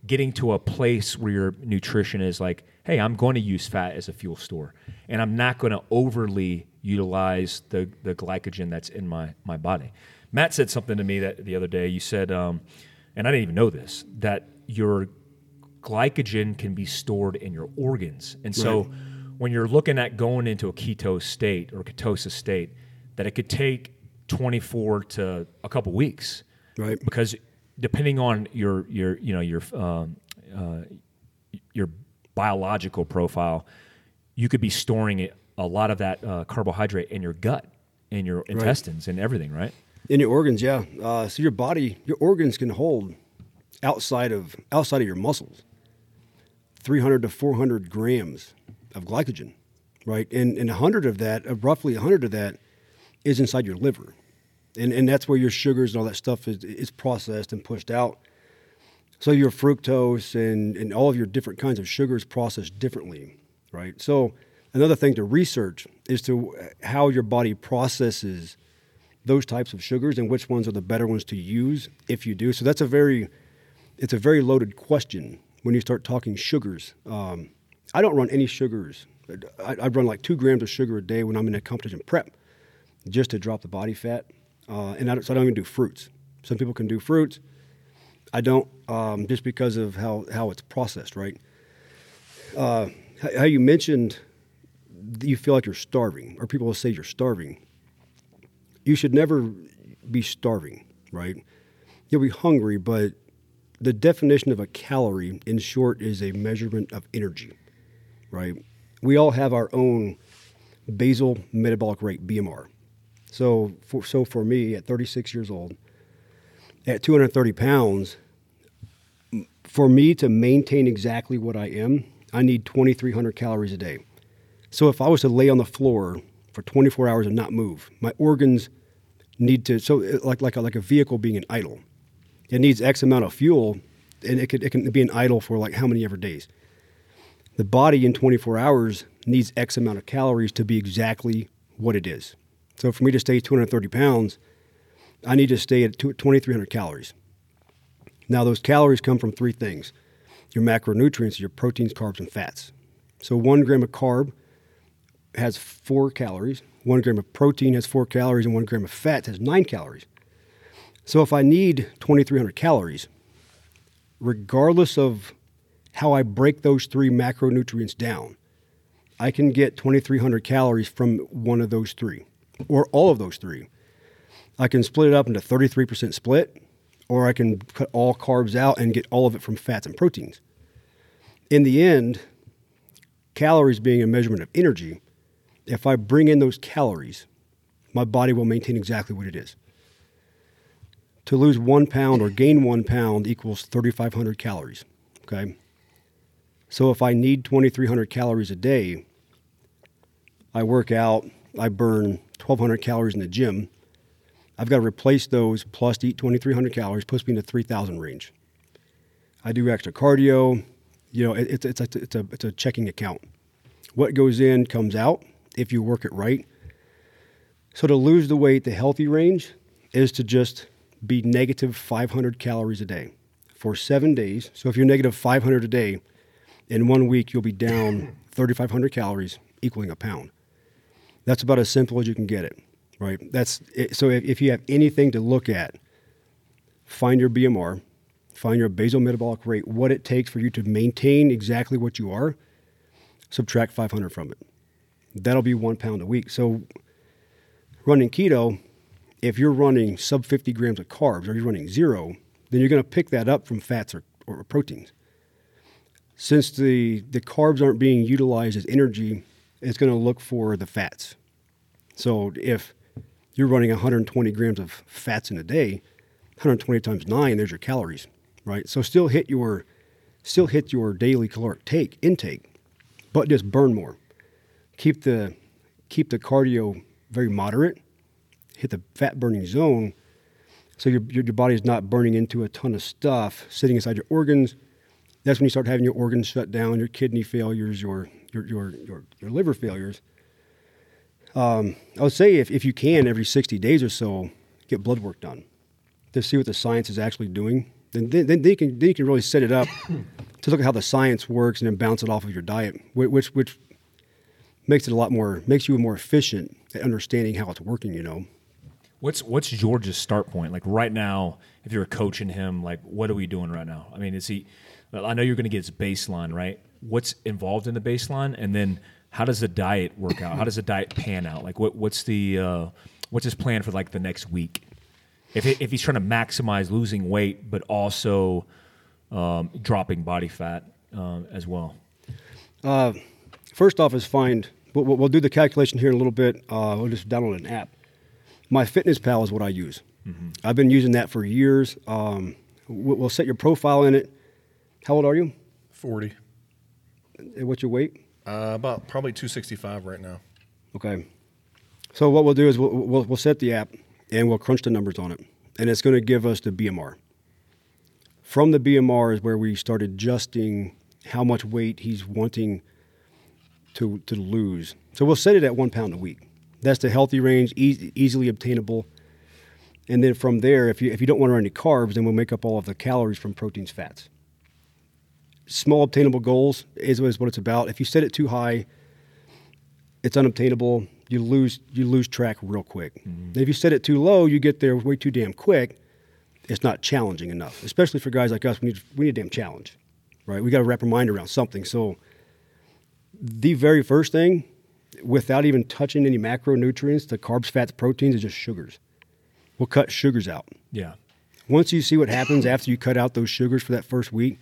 getting to a place where your nutrition is like, hey, I'm going to use fat as a fuel store, and I'm not going to overly utilize the, the glycogen that's in my, my body. Matt said something to me that the other day. You said, um, and I didn't even know this, that your glycogen can be stored in your organs. And so, right when you're looking at going into a ketose state or ketosis state, that it could take 24 to a couple weeks, right? Because depending on your your you know your um, uh, your biological profile, you could be storing it, a lot of that uh, carbohydrate in your gut, in your intestines, right. and everything, right? In your organs, yeah. Uh, so your body, your organs can hold outside of outside of your muscles, 300 to 400 grams of glycogen, right? And and a hundred of that, uh, roughly a hundred of that, is inside your liver, and and that's where your sugars and all that stuff is is processed and pushed out. So your fructose and and all of your different kinds of sugars processed differently, right? So another thing to research is to uh, how your body processes those types of sugars and which ones are the better ones to use if you do. So that's a very it's a very loaded question when you start talking sugars. Um, I don't run any sugars. I, I, run like two grams of sugar a day when I'm in a competition prep, just to drop the body fat. Uh, and I so I don't even do fruits. Some people can do fruits. I don't, um, just because of how how it's processed, right? Uh, how you mentioned you feel like you're starving, or people will say you're starving. You should never be starving, right? You'll be hungry, but the definition of a calorie, in short, is a measurement of energy right? We all have our own basal metabolic rate, BMR. So for, so for me, at 36 years old, at 230 pounds, for me to maintain exactly what I am, I need 2,300 calories a day. So if I was to lay on the floor for 24 hours and not move, my organs need to so uh, like like a, like a vehicle being an idle, it needs X amount of fuel, and it, could, it can be an idle for like how many ever days the body in 24 hours needs X amount of calories to be exactly what it is. So for me to stay 230 pounds, I need to stay at 2,300 calories. Now, those calories come from three things your macronutrients, your proteins, carbs, and fats. So, one gram of carb has four calories, one gram of protein has four calories, and one gram of fat has nine calories. So, if I need 2,300 calories, regardless of how I break those three macronutrients down, I can get 2,300 calories from one of those three or all of those three. I can split it up into 33% split, or I can cut all carbs out and get all of it from fats and proteins. In the end, calories being a measurement of energy, if I bring in those calories, my body will maintain exactly what it is. To lose one pound or gain one pound equals 3,500 calories. Okay. So if I need 2,300 calories a day, I work out, I burn 1,200 calories in the gym. I've got to replace those plus eat 2,300 calories, puts me in the 3,000 range. I do extra cardio. You know, it, it's, it's, a, it's, a, it's a checking account. What goes in comes out if you work it right. So to lose the weight, the healthy range is to just be negative 500 calories a day for seven days. So if you're negative 500 a day, in one week you'll be down 3,500 calories, equaling a pound. That's about as simple as you can get it, right? That's it. so. If, if you have anything to look at, find your BMR, find your basal metabolic rate, what it takes for you to maintain exactly what you are. Subtract 500 from it. That'll be one pound a week. So running keto, if you're running sub 50 grams of carbs or you're running zero, then you're going to pick that up from fats or, or proteins. Since the, the carbs aren't being utilized as energy, it's going to look for the fats. So if you're running 120 grams of fats in a day, 120 times nine, there's your calories, right? So still hit your still hit your daily caloric take intake, but just burn more. Keep the keep the cardio very moderate. Hit the fat burning zone, so your your, your body is not burning into a ton of stuff sitting inside your organs. That's when you start having your organs shut down, your kidney failures, your your your your, your liver failures um, I would say if, if you can, every 60 days or so, get blood work done to see what the science is actually doing. Then, then, then, you, can, then you can really set it up to look at how the science works and then bounce it off of your diet, which, which makes it a lot more, makes you more efficient at understanding how it's working, you know. What's what's George's start point? Like right now, if you're coaching him, like what are we doing right now? I mean, is he? I know you're going to get his baseline, right? What's involved in the baseline, and then how does the diet work out? How does the diet pan out? Like what, what's the uh, what's his plan for like the next week? If if he's trying to maximize losing weight but also um, dropping body fat uh, as well. Uh, first off, is find. We'll, we'll, do the calculation here in a little bit. Uh, we'll just download an app. My Fitness Pal is what I use. Mm-hmm. I've been using that for years. Um, we'll set your profile in it. How old are you? Forty. And what's your weight? Uh, about probably 265 right now. Okay. So what we'll do is we'll, we'll, we'll set the app and we'll crunch the numbers on it, and it's going to give us the BMR. From the BMR is where we start adjusting how much weight he's wanting to to lose. So we'll set it at one pound a week. That's the healthy range, e- easily obtainable. And then from there, if you if you don't want to run any carbs, then we'll make up all of the calories from proteins, fats small obtainable goals is, is what it's about. If you set it too high, it's unobtainable. You lose you lose track real quick. Mm-hmm. If you set it too low, you get there way too damn quick. It's not challenging enough, especially for guys like us. We need we need a damn challenge, right? We got to wrap our mind around something. So, the very first thing, without even touching any macronutrients, the carbs, fats, proteins, is just sugars. We'll cut sugars out. Yeah. Once you see what happens after you cut out those sugars for that first week,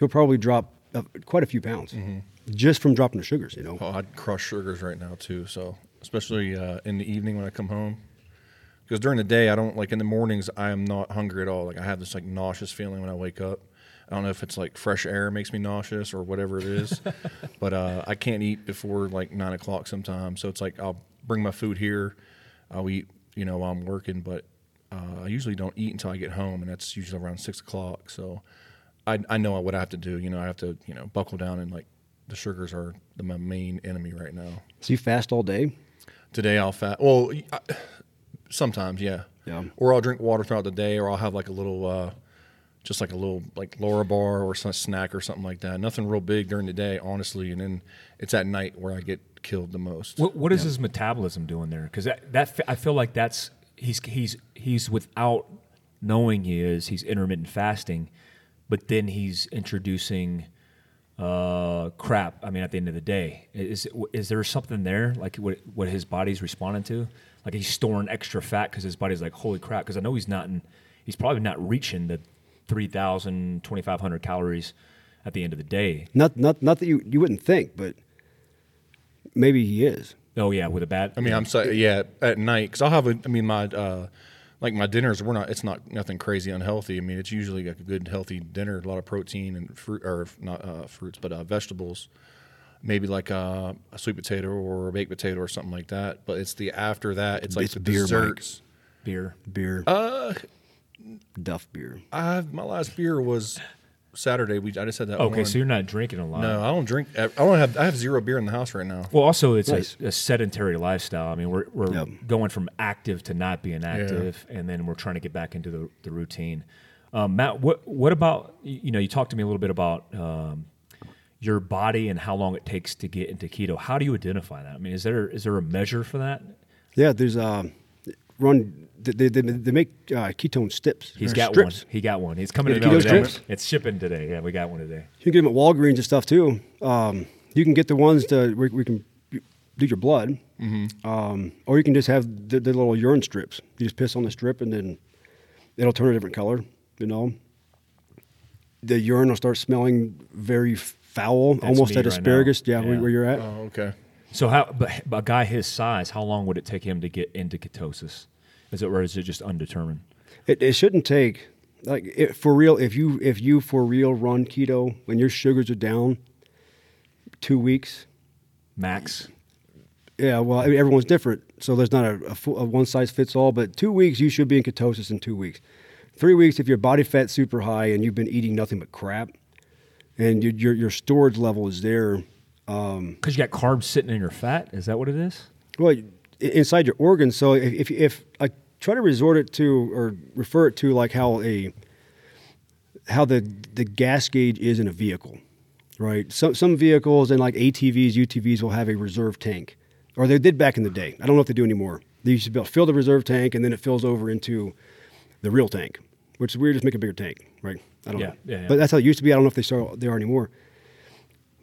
he'll probably drop uh, quite a few pounds mm-hmm. just from dropping the sugars. You know, oh, I'd crush sugars right now too. So especially uh, in the evening when I come home, because during the day I don't like in the mornings I am not hungry at all. Like I have this like nauseous feeling when I wake up. I don't know if it's like fresh air makes me nauseous or whatever it is, but uh, I can't eat before like nine o'clock sometimes. So it's like I'll bring my food here, I'll eat you know while I'm working, but uh, I usually don't eat until I get home, and that's usually around six o'clock. So I, I know what I have to do. You know, I have to, you know, buckle down and like the sugars are the, my main enemy right now. So you fast all day? Today I'll fast. Well, I, sometimes, yeah. Yeah. Or I'll drink water throughout the day, or I'll have like a little, uh, just like a little like Larabar or some snack or something like that. Nothing real big during the day, honestly, and then it's at night where I get killed the most. What, what is yeah. his metabolism doing there? Because that, that I feel like that's he's he's he's without knowing he is he's intermittent fasting but then he's introducing uh, crap. I mean, at the end of the day, is is there something there like what what his body's responding to? Like he's storing extra fat because his body's like, holy crap! Because I know he's not in, he's probably not reaching the 3,000, 2,500 calories at the end of the day. Not not not that you you wouldn't think, but maybe he is. Oh yeah, with a bad. I mean, I'm sorry. Yeah, at night because I'll have a. I mean, my uh, like my dinners. We're not. It's not nothing crazy unhealthy. I mean, it's usually like a good healthy dinner, a lot of protein and fruit or not uh, fruits, but uh, vegetables. Maybe like uh, a sweet potato or a baked potato or something like that. But it's the after that. It's like It's the beer, Mike. desserts. beer. Beer, Uh, Duff beer. I my last beer was Saturday. We I just had that. Okay, one. so you're not drinking a lot. no, I don't drink. I don't have. I have zero beer in the house right now. Well, also it's Nice. a, a sedentary lifestyle. I mean, we're we're Yep. going from active to not being active, and then we're trying to get back into the, the routine. Um, Matt, what what about you you know? You talked to me a little bit about um, your body and how long it takes to get into keto. How do you identify that? I mean, is there is there a measure for that? Yeah, there's um, run. They, they, they make uh, ketone strips. He's or got strips. one. He got one. He's coming Yeah, in the today. strips? It's shipping today. Yeah, we got one today. You can get them at Walgreens and stuff too. Um, you can get the ones that we, we can do your blood, um, or you can just have the, the little urine strips. You just piss on the strip, and then it'll turn a different color. You know, the urine will start smelling very foul, That's almost me like right now. asparagus. Yeah, Where, Yeah. where you're at. Oh, okay. So how? But a guy his size, how long would it take him to get into ketosis? Is it or is it just undetermined? It, it shouldn't take like it, for real. If you if you for real run keto when your sugars are down, two weeks. Max. Yeah, well, I mean, everyone's different, so there's not a, a, a one size fits all. But two weeks, you should be in ketosis in two weeks. Three weeks, if your body fat's super high and you've been eating nothing but crap, and your your, your storage level is there. Um, because you got carbs sitting in your fat. Is that what it is? Well, inside your organs. So if, if if I try to resort it to or refer it to like how a how the the gas gauge is in a vehicle, right? Some some vehicles and like ATVs, UTVs will have a reserve tank, or they did back in the day. I don't know if they do anymore. They used to be able to fill the reserve tank and then it fills over into the real tank, which is weird. Just make a bigger tank, right? I don't Yeah, know, yeah, yeah. but that's how it used to be. I don't know if they start they are anymore.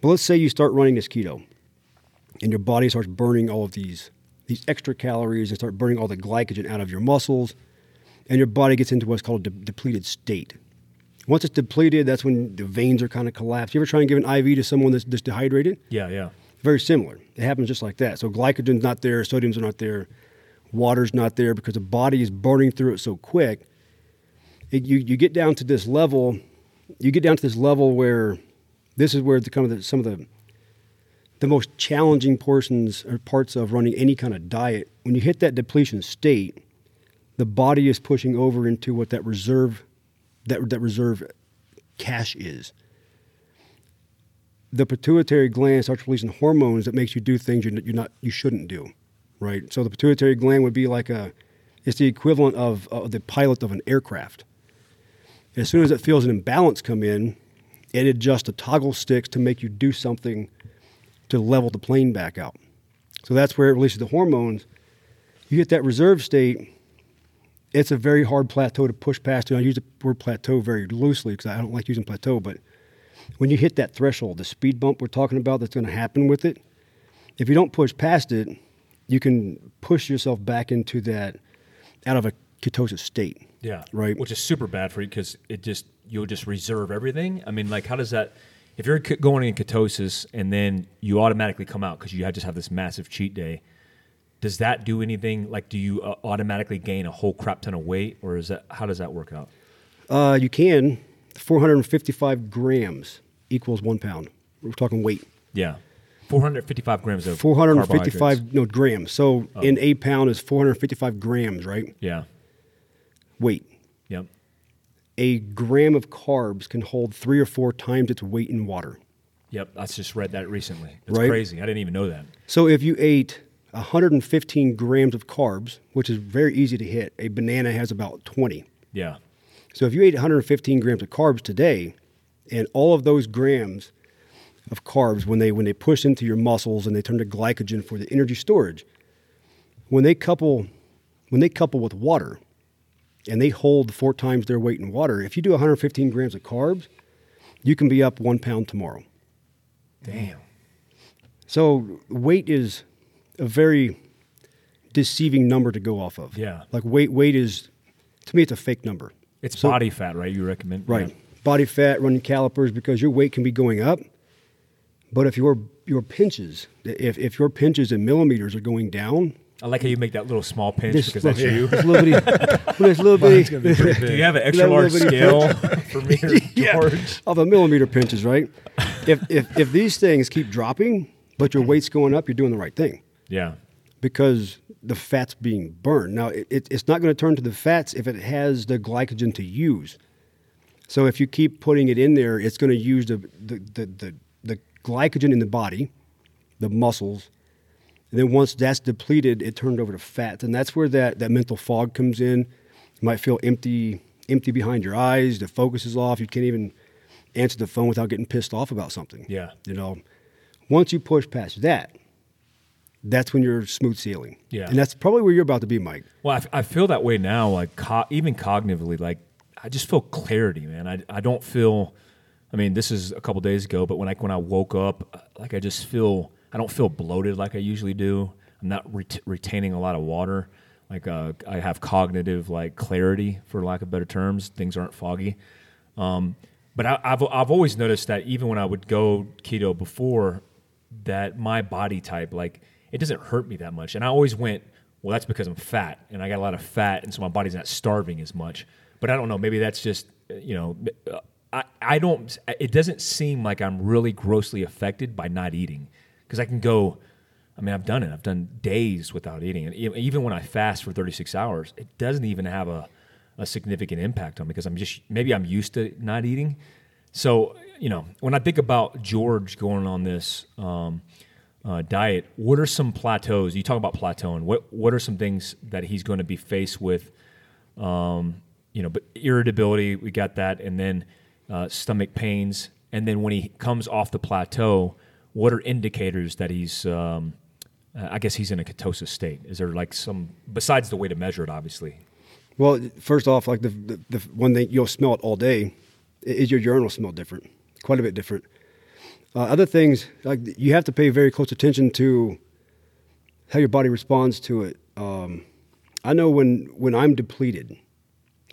But let's say you start running this keto and your body starts burning all of these these extra calories and start burning all the glycogen out of your muscles and your body gets into what's called a de- depleted state. Once it's depleted that's when the veins are kind of collapsed you ever try and give an iv to someone that's just dehydrated? Yeah, yeah. very similar. It happens just like that. So glycogen's not there sodium's not there water's not there because the body is burning through it so quick. It, you, you get down to this level you get down to this level where this is where the kind of the, some of the the most challenging portions or parts of running any kind of diet when you hit that depletion state the body is pushing over into what that reserve that, that reserve cash is. The pituitary gland starts releasing hormones that makes you do things you're you're not you shouldn't do right? So the pituitary gland would be like a it's the equivalent of, of the pilot of an aircraft. As soon as it feels an imbalance come in it adjusts the toggle sticks to make you do something to level the plane back out so that's where it releases the hormones you hit that reserve state it's a very hard plateau to push past. And I use the word plateau very loosely because I don't like using plateau. But when you hit that threshold, the speed bump we're talking about that's going to happen with it, if you don't push past it, you can push yourself back into that out of a ketosis state. Yeah. Right. Which is super bad for you because it just you'll just reserve everything. I mean, like, how does that? If you're going in ketosis and then you automatically come out because you just have this massive cheat day, does that do anything? Like, do you uh, automatically gain a whole crap ton of weight, or is that how does that work out? Uh, you can. 455 grams equals one pound. We're talking weight. Yeah, 455 grams of carbohydrates. 455 no grams. So in a pound is 455 grams, right? Yeah. Weight. A gram of carbs can hold three or four times its weight in water. Yep. I just read that recently. It's Right. crazy. I didn't even know that. So if you ate 115 grams of carbs, which is very easy to hit, a banana has about 20. Yeah. So if you ate 115 grams of carbs today, and all of those grams of carbs, when they when they push into your muscles and they turn to glycogen for the energy storage, when they couple when they couple with water, and they hold four times their weight in water. If you do 115 grams of carbs, you can be up one pound tomorrow. Damn. So weight is a very deceiving number to go off of. Yeah. Like weight, weight is to me, it's a fake number. It's So- body fat, right? You recommend Right. Yeah. Body fat, running calipers, because your weight can be going up. But if your your pinches, if, if your pinches in millimeters are going down, I like how you make that little small pinch this because that's you. This little bitty, this little bitty, Do you have an extra large scale for me, or yeah, George? of a millimeter pinches, right? if, if if these things keep dropping, but your weight's going up, you're doing the right thing Yeah. because the fat's being burned. Now, it, it, it's not going to turn to the fats if it has the glycogen to use. So if you keep putting it in there, it's going to use the, the, the, the, the glycogen in the body, the muscles. And then once that's depleted, it turned over to fat. And that's where that, that mental fog comes in. You might feel empty, empty behind your eyes. The focus is off. You can't even answer the phone without getting pissed off about something. Yeah. You know, once you push past that, that's when you're smooth sailing. Yeah. And that's probably where you're about to be, Mike. Well, I, f- I feel that way now, like co- even cognitively, like I just feel clarity, man. I, I don't feel, I mean, this is a couple days ago, but when I when I woke up, like I just feel, I don't feel bloated like I usually do. I'm not ret- retaining a lot of water. Like uh, I have cognitive like clarity, for lack of better terms. Things aren't foggy. Um, but I, I've I've always noticed that even when I would go keto before, that my body type like it doesn't hurt me that much, and I always went, well, that's because I'm fat and I got a lot of fat, and so my body's not starving as much. But I don't know, maybe that's just you know, I I don't. It doesn't seem like I'm really grossly affected by not eating because I can go. I mean, I've done it. I've done days without eating, and even when I fast for 36 hours, it doesn't even have a, a significant impact on me because I'm just maybe I'm used to not eating. So you know, when I think about George going on this um, uh, diet, what are some plateaus? You talk about plateauing. What what are some things that he's going to be faced with? Um, you know, but irritability, we got that, and then uh, stomach pains, and then when he comes off the plateau, what are indicators that he's? Um, uh, I guess he's in a ketosis state. Is there like some besides the way to measure it? Obviously, Well, first off, like the, the, the one thing you'll smell it all day is your urine will smell different, quite a bit different. Uh, other things, like you have to pay very close attention to how your body responds to it. Um, I know when when I'm depleted,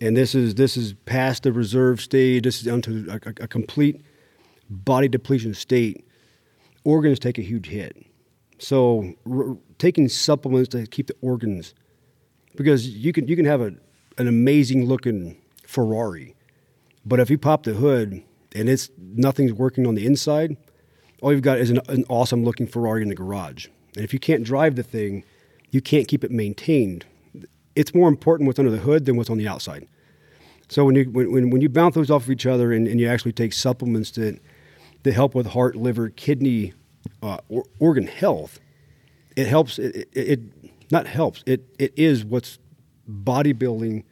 and this is this is past the reserve stage. This is onto a, a, a complete body depletion state. Organs take a huge hit. So r- taking supplements to keep the organs because you can you can have a, an amazing looking Ferrari, but if you pop the hood and it's nothing's working on the inside, all you've got is an, an awesome looking Ferrari in the garage. And if you can't drive the thing, you can't keep it maintained. It's more important what's under the hood than what's on the outside. So when you when, when, you bounce those off of each other and, and you actually take supplements that that help with heart, liver, kidney, uh, or, organ health, it helps. It, it, it not helps. It it is what's bodybuilding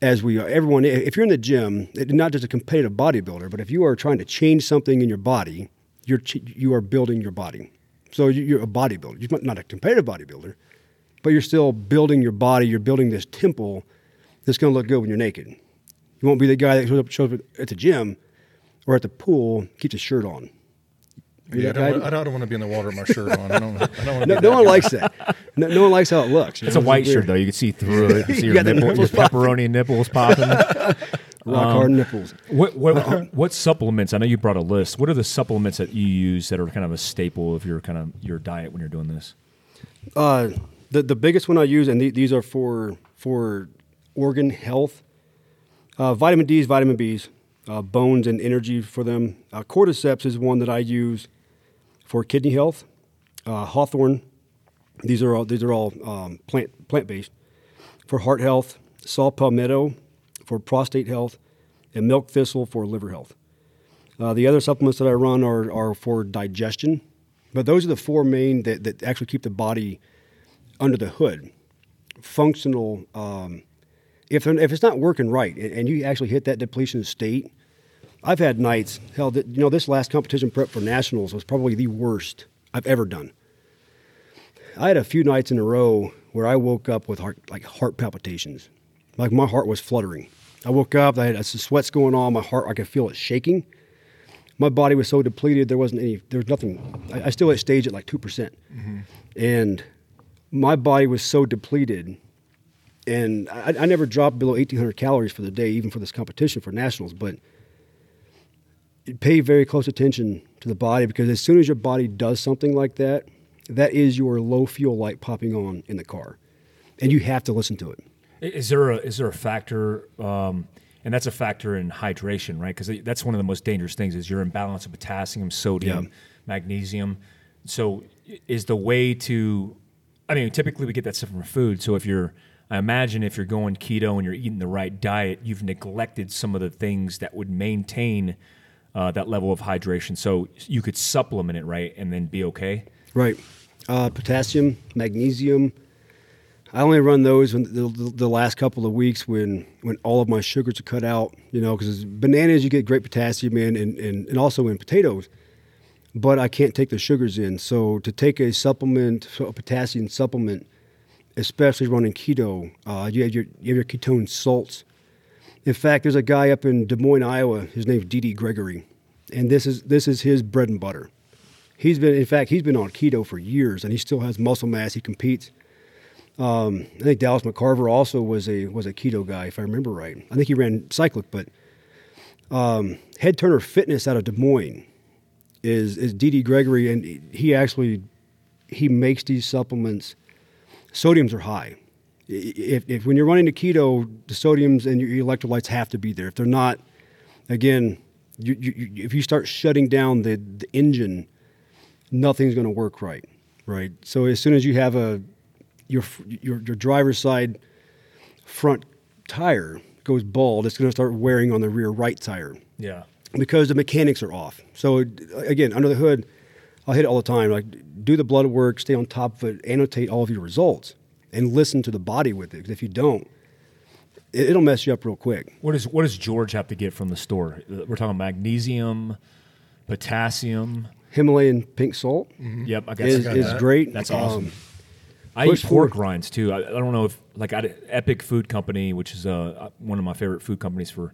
as we are. Everyone, if you're in the gym, not just a competitive bodybuilder, but if you are trying to change something in your body, you're you are building your body. So you- you're a bodybuilder. You're not a competitive bodybuilder, but you're still building your body. You're building this temple that's going to look good when you're naked. You won't be the guy that shows up, shows up at the gym or at the pool, keeps his shirt on. Yeah, I don't, wa- I don't, want to be in the water with my shirt on. I don't. I don't want to No, no one likes that. No, no one likes how it looks. you it's a know? white weird. shirt though. You can see through it. You see You your, got the nipple, your nipples popping. pepperoni nipples popping. Rock hard nipples. What what what supplements? I know you brought a list. What are the supplements that you use that are kind of a staple of your kind of your diet when you're doing this? Uh, the the biggest one I use, and the, these are for for organ health. Uh, vitamin D's, vitamin B's, uh, bones and energy for them. Uh, cordyceps is one that I use for kidney health. Uh, Hawthorn, these are all these are all um, plant plant based. For heart health, saw palmetto for prostate health, and milk thistle for liver health. Uh, the other supplements that I run are, are for digestion, but those are the four main that, that actually keep the body under the hood, functional. Um, if, if it's not working right and, and you actually hit that depletion state, I've had nights, hell, that, you know, this last competition prep for nationals was probably the worst I've ever done. I had a few nights in a row where I woke up with heart, like heart palpitations. Like my heart was fluttering. I woke up, I had some sweats going on, my heart, I could feel it shaking. My body was so depleted, there wasn't any, there was nothing. I, I still had stage at like 2%. percent mm-hmm. And my body was so depleted. And I, I never dropped below 1,800 calories for the day, even for this competition for nationals. But pay very close attention to the body because as soon as your body does something like that, that is your low fuel light popping on in the car, and you have to listen to it. Is there a is there a factor, um, and that's a factor in hydration, right? Because that's one of the most dangerous things is your imbalance of potassium, sodium, Yeah. magnesium. So, is the way to, I mean, typically we get that stuff from food. So if you're, I imagine if you're going keto and you're eating the right diet, you've neglected some of the things that would maintain uh, that level of hydration. So you could supplement it, right, and then be okay. Right. Uh, potassium, magnesium. I only run those when the, the, the last couple of weeks when, when all of my sugars are cut out, you know, because bananas you get great potassium in and, and, and also in potatoes, but I can't take the sugars in. So to take a supplement, so a potassium supplement, especially running keto, uh, you, have your, you have your ketone salts. In fact, there's a guy up in Des Moines, Iowa. His name's D.D. Gregory, and this is this is his bread and butter. He's been, in fact, he's been on keto for years, and he still has muscle mass. He competes. Um, I think Dallas McCarver also was a was a keto guy, if I remember right. I think he ran cyclic, but um, Head Turner Fitness out of Des Moines is is Didi Gregory, and he actually he makes these supplements. Sodiums are high. If, if when you're running the keto, the sodiums and your electrolytes have to be there. If they're not, again, you, you, you- if you start shutting down the, the engine, nothing's going to work right, right? So as soon as you have a your your, your driver's side front tire goes bald, it's going to start wearing on the rear right tire Yeah. because the mechanics are off. So again, under the hood, I'll hit it all the time. Like do the blood work, stay on top of it, annotate all of your results, and listen to the body with it. 'Cause if you don't, it, it'll mess you up real quick. What does what does George have to get from the store? Uh, We're talking magnesium, potassium. Himalayan pink salt Yep, I got is, got is that. great. That's awesome. Um, I eat pork rinds too. I, I don't know if like I, Epic Food Company, which is uh, one of my favorite food companies for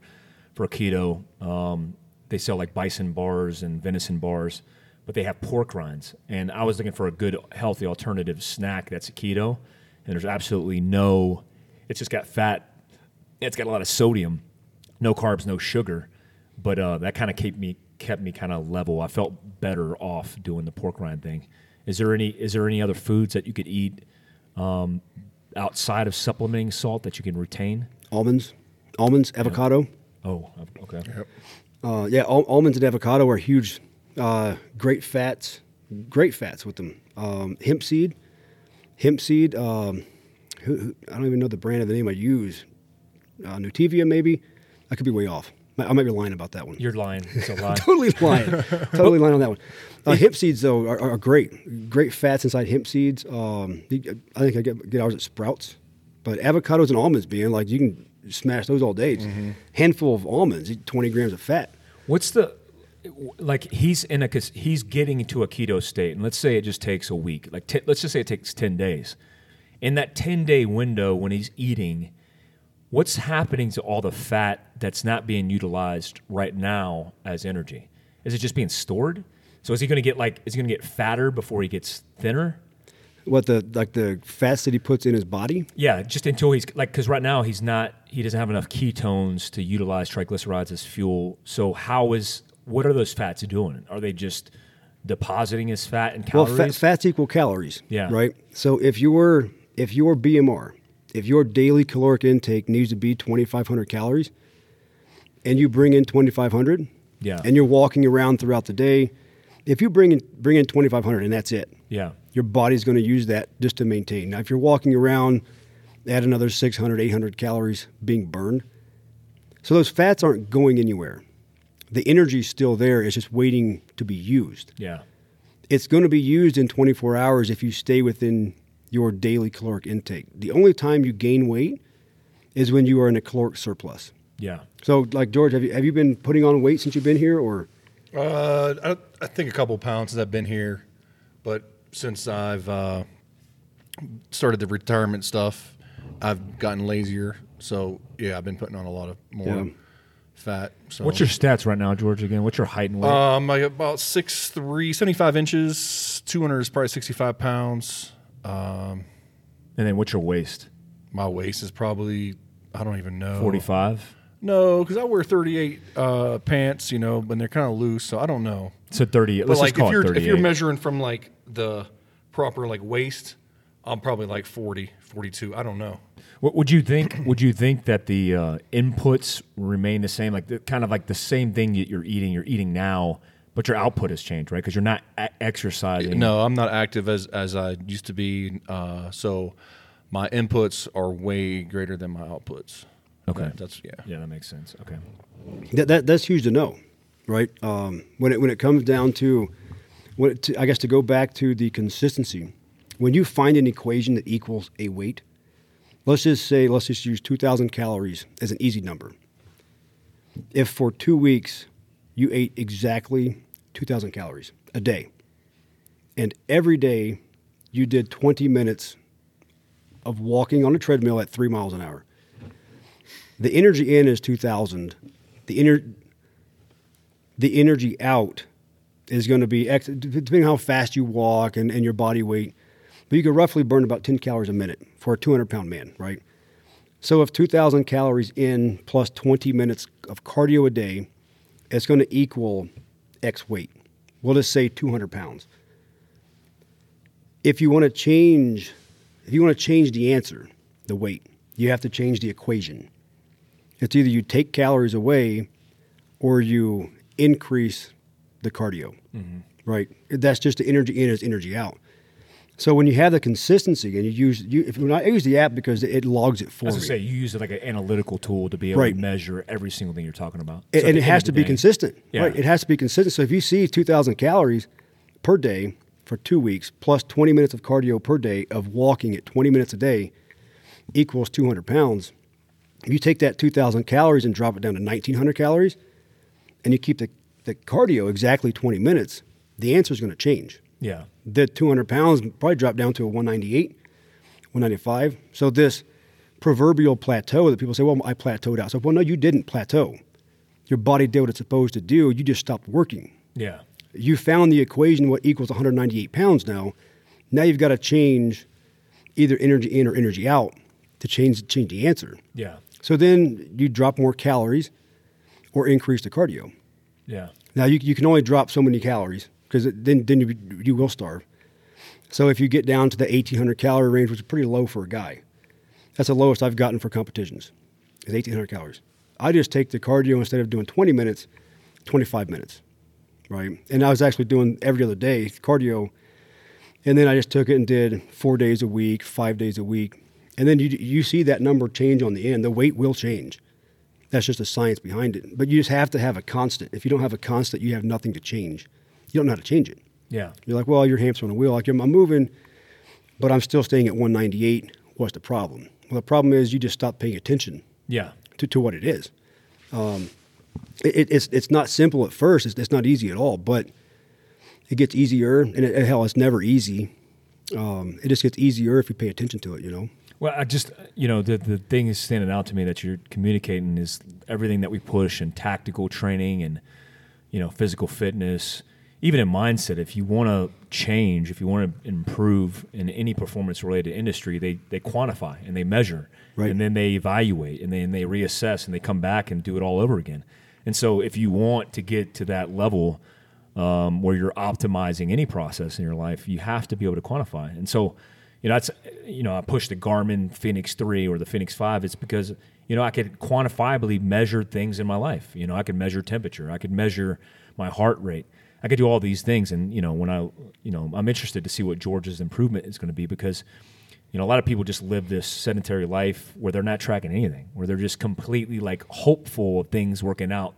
for keto. Um, they sell like bison bars and venison bars, but they have pork rinds. And I was looking for a good healthy alternative snack that's a keto, and there's absolutely no. It's just got fat. It's got a lot of sodium, no carbs, no sugar, but uh, that kind of kept me kept me kind of level. I felt better off doing the pork rind thing. Is there any is there any other foods that you could eat um, outside of supplementing salt that you can retain? almonds, almonds, avocado. Oh, okay. Uh, yeah, al- almonds and avocado are huge, uh, great fats, great fats with them. Um, hemp seed, hemp seed. Um, who, who, I don't even know the brand of the name I use. Uh, Nutiva, maybe. I could be way off. I might be lying about that one. You're lying. It's a lie. totally lying. totally lying on that one. Uh, hemp seeds, though, are, are great. Great fats inside hemp seeds. Um, I think I get, get ours at Sprouts. But avocados and almonds, being like you can smash those all day. It's Handful of almonds, 20 grams of fat. What's the like? He's in a he's getting into a keto state, and let's say it just takes a week. Like, t- let's just say it takes ten days. In that ten day window, when he's eating, what's happening to all the fat that's not being utilized right now as energy? Is it just being stored? So is he going to get like? Is he going to get fatter before he gets thinner? What the like the fats that he puts in his body? Yeah, just until he's like, because right now he's not, he doesn't have enough ketones to utilize triglycerides as fuel. So how is, what are those fats doing? Are they just depositing as fat and Well, calories? fa- fats equal calories. Yeah. Right. So if your if your BMR, if your daily caloric intake needs to be 2,500 calories, and you bring in 2,500, Yeah. and you're walking around throughout the day, if you bring in bring in 2,500 and that's it, yeah, your body's going to use that just to maintain. Now, if you're walking around, add another 600, 800 calories being burned. So those fats aren't going anywhere. The energy's still there. It's just waiting to be used yeah, it's going to be used in 24 hours if you stay within your daily caloric intake. The only time you gain weight is when you are in a caloric surplus. yeah. So, like George, have you have you been putting on weight since you've been here, or Uh, I, I think a couple pounds since I've been here, but since I've uh, started the retirement stuff, I've gotten lazier So yeah, I've been putting on a lot of more Yeah. Fat. So What's your stats right now, George? Again, what's your height and weight? um like about 6'3", 75 inches, two hundred is probably sixty five pounds. Um, and then what's your waist? My waist is probably I don't even know Forty-five. No, because I wear thirty eight uh, pants, you know, but they're kind of loose, so I don't know. So thirty. But Let's like just call if you're it thirty-eight. if you're measuring from like the proper like waist, I'm probably like 40, 42. I don't know. What would you think? Would you think that the uh, inputs remain the same, like the, kind of like the same thing that you're eating, you're eating now, but your output has changed, right? Because you're not a- exercising. No, I'm not active as as I used to be. Uh, so my inputs are way greater than my outputs. Okay. That- that's yeah. Yeah, that makes sense. Okay. That, that that's huge to know, right? Um, when it when it comes down to, when it, to, I guess to go back to the consistency, when you find an equation that equals a weight, let's just say let's just use two thousand calories as an easy number. If for two weeks you ate exactly two thousand calories a day, and every day you did twenty minutes of walking on a treadmill at three miles an hour the energy in is 2000 the ener- the energy out is going to be depending on how fast you walk and, and your body weight but you could roughly burn about 10 calories a minute for a 200 pound man right? So if 2000 calories in plus 20 minutes of cardio a day it's going to equal x weight. We'll just say 200 pounds. If you want to change if you want to change the answer the weight you have to change the equation. It's either you take calories away or you increase the cardio, mm-hmm. right? That's just the energy in is energy out. So when you have the consistency and you use, you, if when I use the app because it logs it for As I say, you use it like an analytical tool to be able Right. to measure every single thing you're talking about. and, So and it has to be day- consistent, Yeah. right? It has to be consistent. So if you see 2,000 calories per day for two weeks plus 20 minutes of cardio per day of walking at 20 minutes a day equals 200 pounds. If you take that 2,000 calories and drop it down to 1,900 calories, and you keep the, the cardio exactly 20 minutes, the answer is going to change. Yeah. The 200 pounds probably drop down to a 198, 195. So this proverbial plateau that people say, well, I plateaued out. So, well, no, you didn't plateau. Your body did what it's supposed to do. You just stopped working. Yeah. You found the equation what equals 198 pounds now. Now you've got to change either energy in or energy out to change change the answer. Yeah. So then you drop more calories or increase the cardio. Yeah. Now you, you can only drop so many calories because then then you, you will starve. So if you get down to the 1800 calorie range, which is pretty low for a guy, that's the lowest I've gotten for competitions, is 1800 calories. I just take the cardio instead of doing 20 minutes, 25 minutes, right? And I was actually doing every other day cardio, and then I just took it and did four days a week, five days a week, and then you you see that number change on the end. The weight will change. That's just the science behind it. But you just have to have a constant. If you don't have a constant, you have nothing to change. You don't know how to change it. Yeah. You're like, well, your hamster on a wheel. Like I'm I'm moving, but I'm still staying at 198. What's the problem? Well, the problem is you just stop paying attention Yeah. to, to what it is. Um, it, it's it's not simple at first. It's, it's not easy at all, but it gets easier. And it, hell, it's never easy. Um, it just gets easier if you pay attention to it. You know. Well, I just you know the the thing is standing out to me that you're communicating is everything that we push in tactical training and you know physical fitness, even in mindset. If you want to change, if you want to improve in any performance related industry, they they quantify and they measure, Right. and then they evaluate and then they reassess and they come back and do it all over again. And so, if you want to get to that level um, where you're optimizing any process in your life, you have to be able to quantify. And so, you know, that's you know, I push the Garmin Fenix Three or the Fenix Five. It's because you know I could quantifiably measure things in my life. You know, I could measure temperature. I could measure my heart rate. I could do all these things. And you know, when I you know, I'm interested to see what George's improvement is going to be because you know, a lot of people just live this sedentary life where they're not tracking anything, where they're just completely like hopeful of things working out,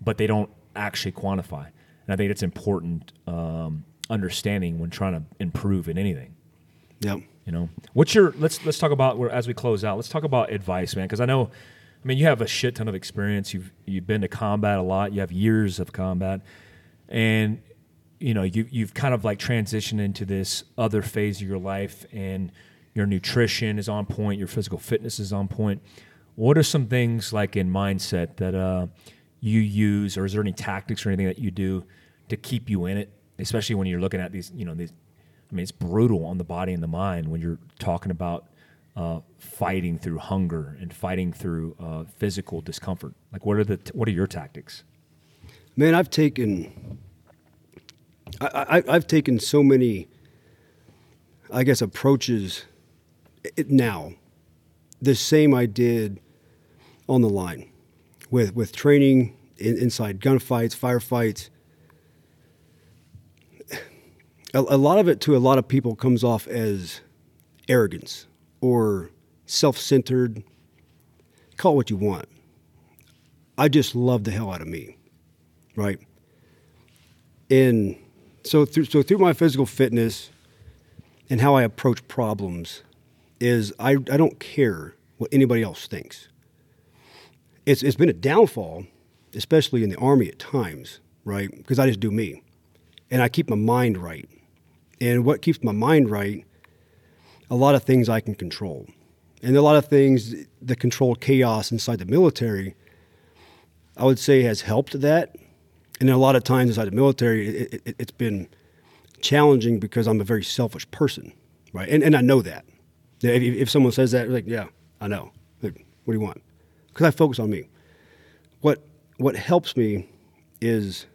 but they don't actually quantify. And I think it's important um, understanding when trying to improve in anything. Yeah. You know, what's your let's let's talk about where as we close out. Let's talk about advice, man, because I know, I mean, you have a shit ton of experience. You've you've been to combat a lot. You have years of combat, and you know you you've kind of like transitioned into this other phase of your life, and your nutrition is on point. Your physical fitness is on point. What are some things like in mindset that uh, you use, or is there any tactics or anything that you do to keep you in it, especially when you're looking at these, you know, these. I mean, it's brutal on the body and the mind when you're talking about uh, fighting through hunger and fighting through uh, physical discomfort. Like, what are the what are your tactics? Man, I've taken I, I, have taken so many, I guess, approaches it now. The same I did on the line with, with training in, inside gunfights, firefights. A, a lot of it to a lot of people comes off as arrogance or self centered. Call it what you want. I just love the hell out of me, right? And so through so through my physical fitness and how I approach problems is I, I don't care what anybody else thinks. It's it's been a downfall, especially in the army at times, right? Because I just do me. And I keep my mind right. And what keeps my mind right, a lot of things I can control. And a lot of things that control chaos inside the military, I would say has helped that and a lot of times inside the military, it, it, it's been challenging because I'm a very selfish person, right? And, and I know that. If, if someone says that, like, yeah, I know. Like, what do you want? Because I focus on me. What what helps me is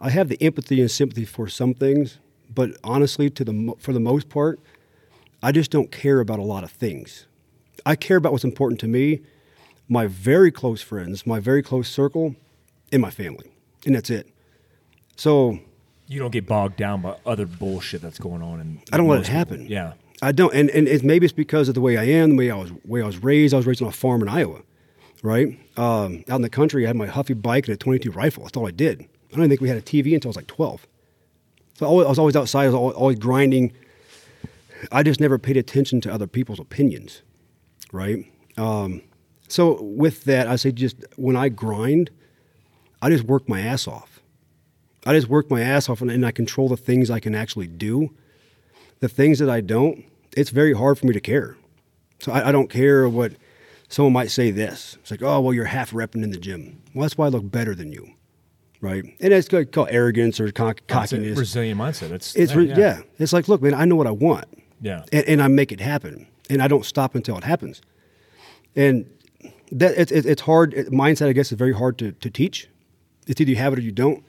I have the empathy and sympathy for some things, but honestly, to the for the most part, I just don't care about a lot of things. I care about what's important to me, my very close friends, my very close circle, in my family, and that's it. So you don't get bogged down by other bullshit that's going on, and I don't let it happen. People. Yeah, I don't, and and it's, maybe it's because of the way I am, the way I was, way I was raised. I was raised on a farm in Iowa, right? Um, out in the country, I had my Huffy bike and a 22 rifle. That's all I did. I don't think we had a TV until I was like 12. So I was always outside. I was always, always grinding. I just never paid attention to other people's opinions, right? Um, so with that, I say just when I grind, I just work my ass off. I just work my ass off and, and I control the things I can actually do. The things that I don't, it's very hard for me to care. So I, I don't care what someone might say this. It's like, oh, well, you're half repping in the gym. Well, that's why I look better than you. Right. And it's called arrogance or cock- cockiness. Brazilian mindset. It's, it's yeah, yeah. It's like, look, man, I know what I want. Yeah. And, and I make it happen. And I don't stop until it happens. And that it's, it's hard. Mindset, I guess, is very hard to, to teach it's either you have it or you don't.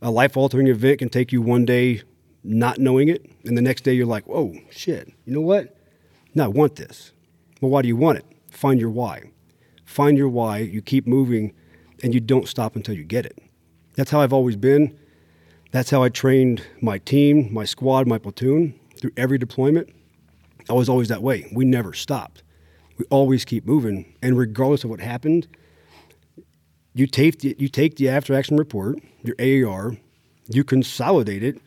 A life altering event can take you one day not knowing it, and the next day you're like, whoa, shit, you know what? No, I want this. Well, why do you want it? Find your why. Find your why, you keep moving, and you don't stop until you get it. That's how I've always been. That's how I trained my team, my squad, my platoon through every deployment. I was always that way. We never stopped. We always keep moving. And regardless of what happened, you take the, you take the after action report, your AAR, you consolidate it,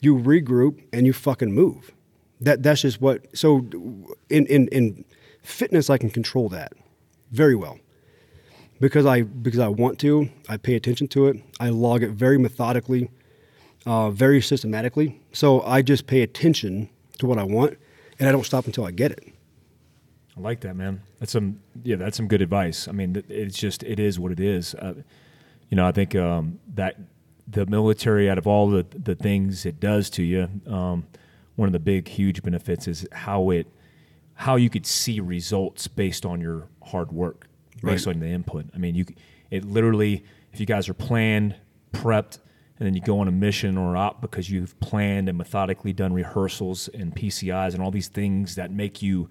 you regroup, and you fucking move. That that's just what. So in in in fitness, I can control that very well because I because I want to. I pay attention to it. I log it very methodically, uh, very systematically. So I just pay attention to what I want, and I don't stop until I get it. I like that, man. That's some yeah, that's some good advice. I mean, it's just it is what it is. Uh, you know, I think um, that the military, out of all the the things it does to you, um, one of the big huge benefits is how it how you could see results based on your hard work, based right. on the input. I mean, you it literally if you guys are planned, prepped, and then you go on a mission or op because you've planned and methodically done rehearsals and PCIs and all these things that make you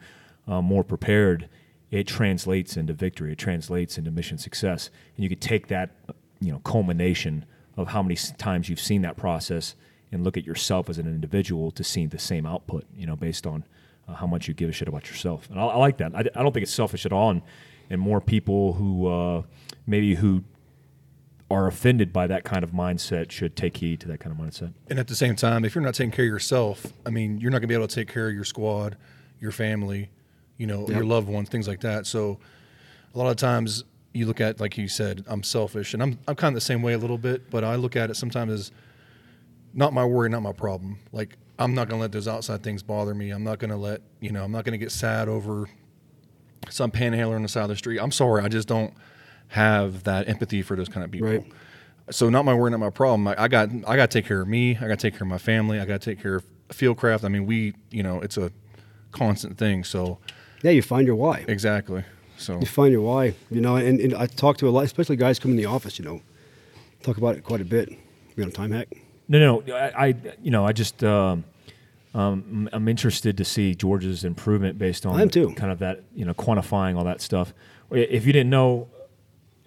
uh, more prepared, it translates into victory. It translates into mission success. And you could take that, you know, culmination of how many times you've seen that process and look at yourself as an individual to see the same output, you know, based on uh, how much you give a shit about yourself. And I, I like that. I, I, don't think it's selfish at all. And, and more people who uh, maybe who are offended by that kind of mindset should take heed to that kind of mindset. And at the same time, if you're not taking care of yourself, I mean, you're not going to be able to take care of your squad, your family, you know, yep. your loved ones, things like that. So a lot of times you look at, like you said, I'm selfish, and I'm I'm kind of the same way a little bit, but I look at it sometimes as not my worry, not my problem. Like I'm not going to let those outside things bother me. I'm not going to let you know. I'm not going to get sad over some panhandler on the side of the street. I'm sorry, I just don't have that empathy for those kind of people. Right. So not my worry, not my problem. I, I got I got to take care of me. I got to take care of my family. I got to take care of Fieldcraft. I mean, we you know it's a constant thing. So Yeah, you find your why. exactly. So You find your why. You know, and, and I talk to a lot, especially guys come in the office. You know, talk about it quite a bit. We on a time hack. No, no, I, I you know, I just, um, um, I'm interested to see George's improvement based on I am too. kind of that, you know, quantifying all that stuff. If you didn't know,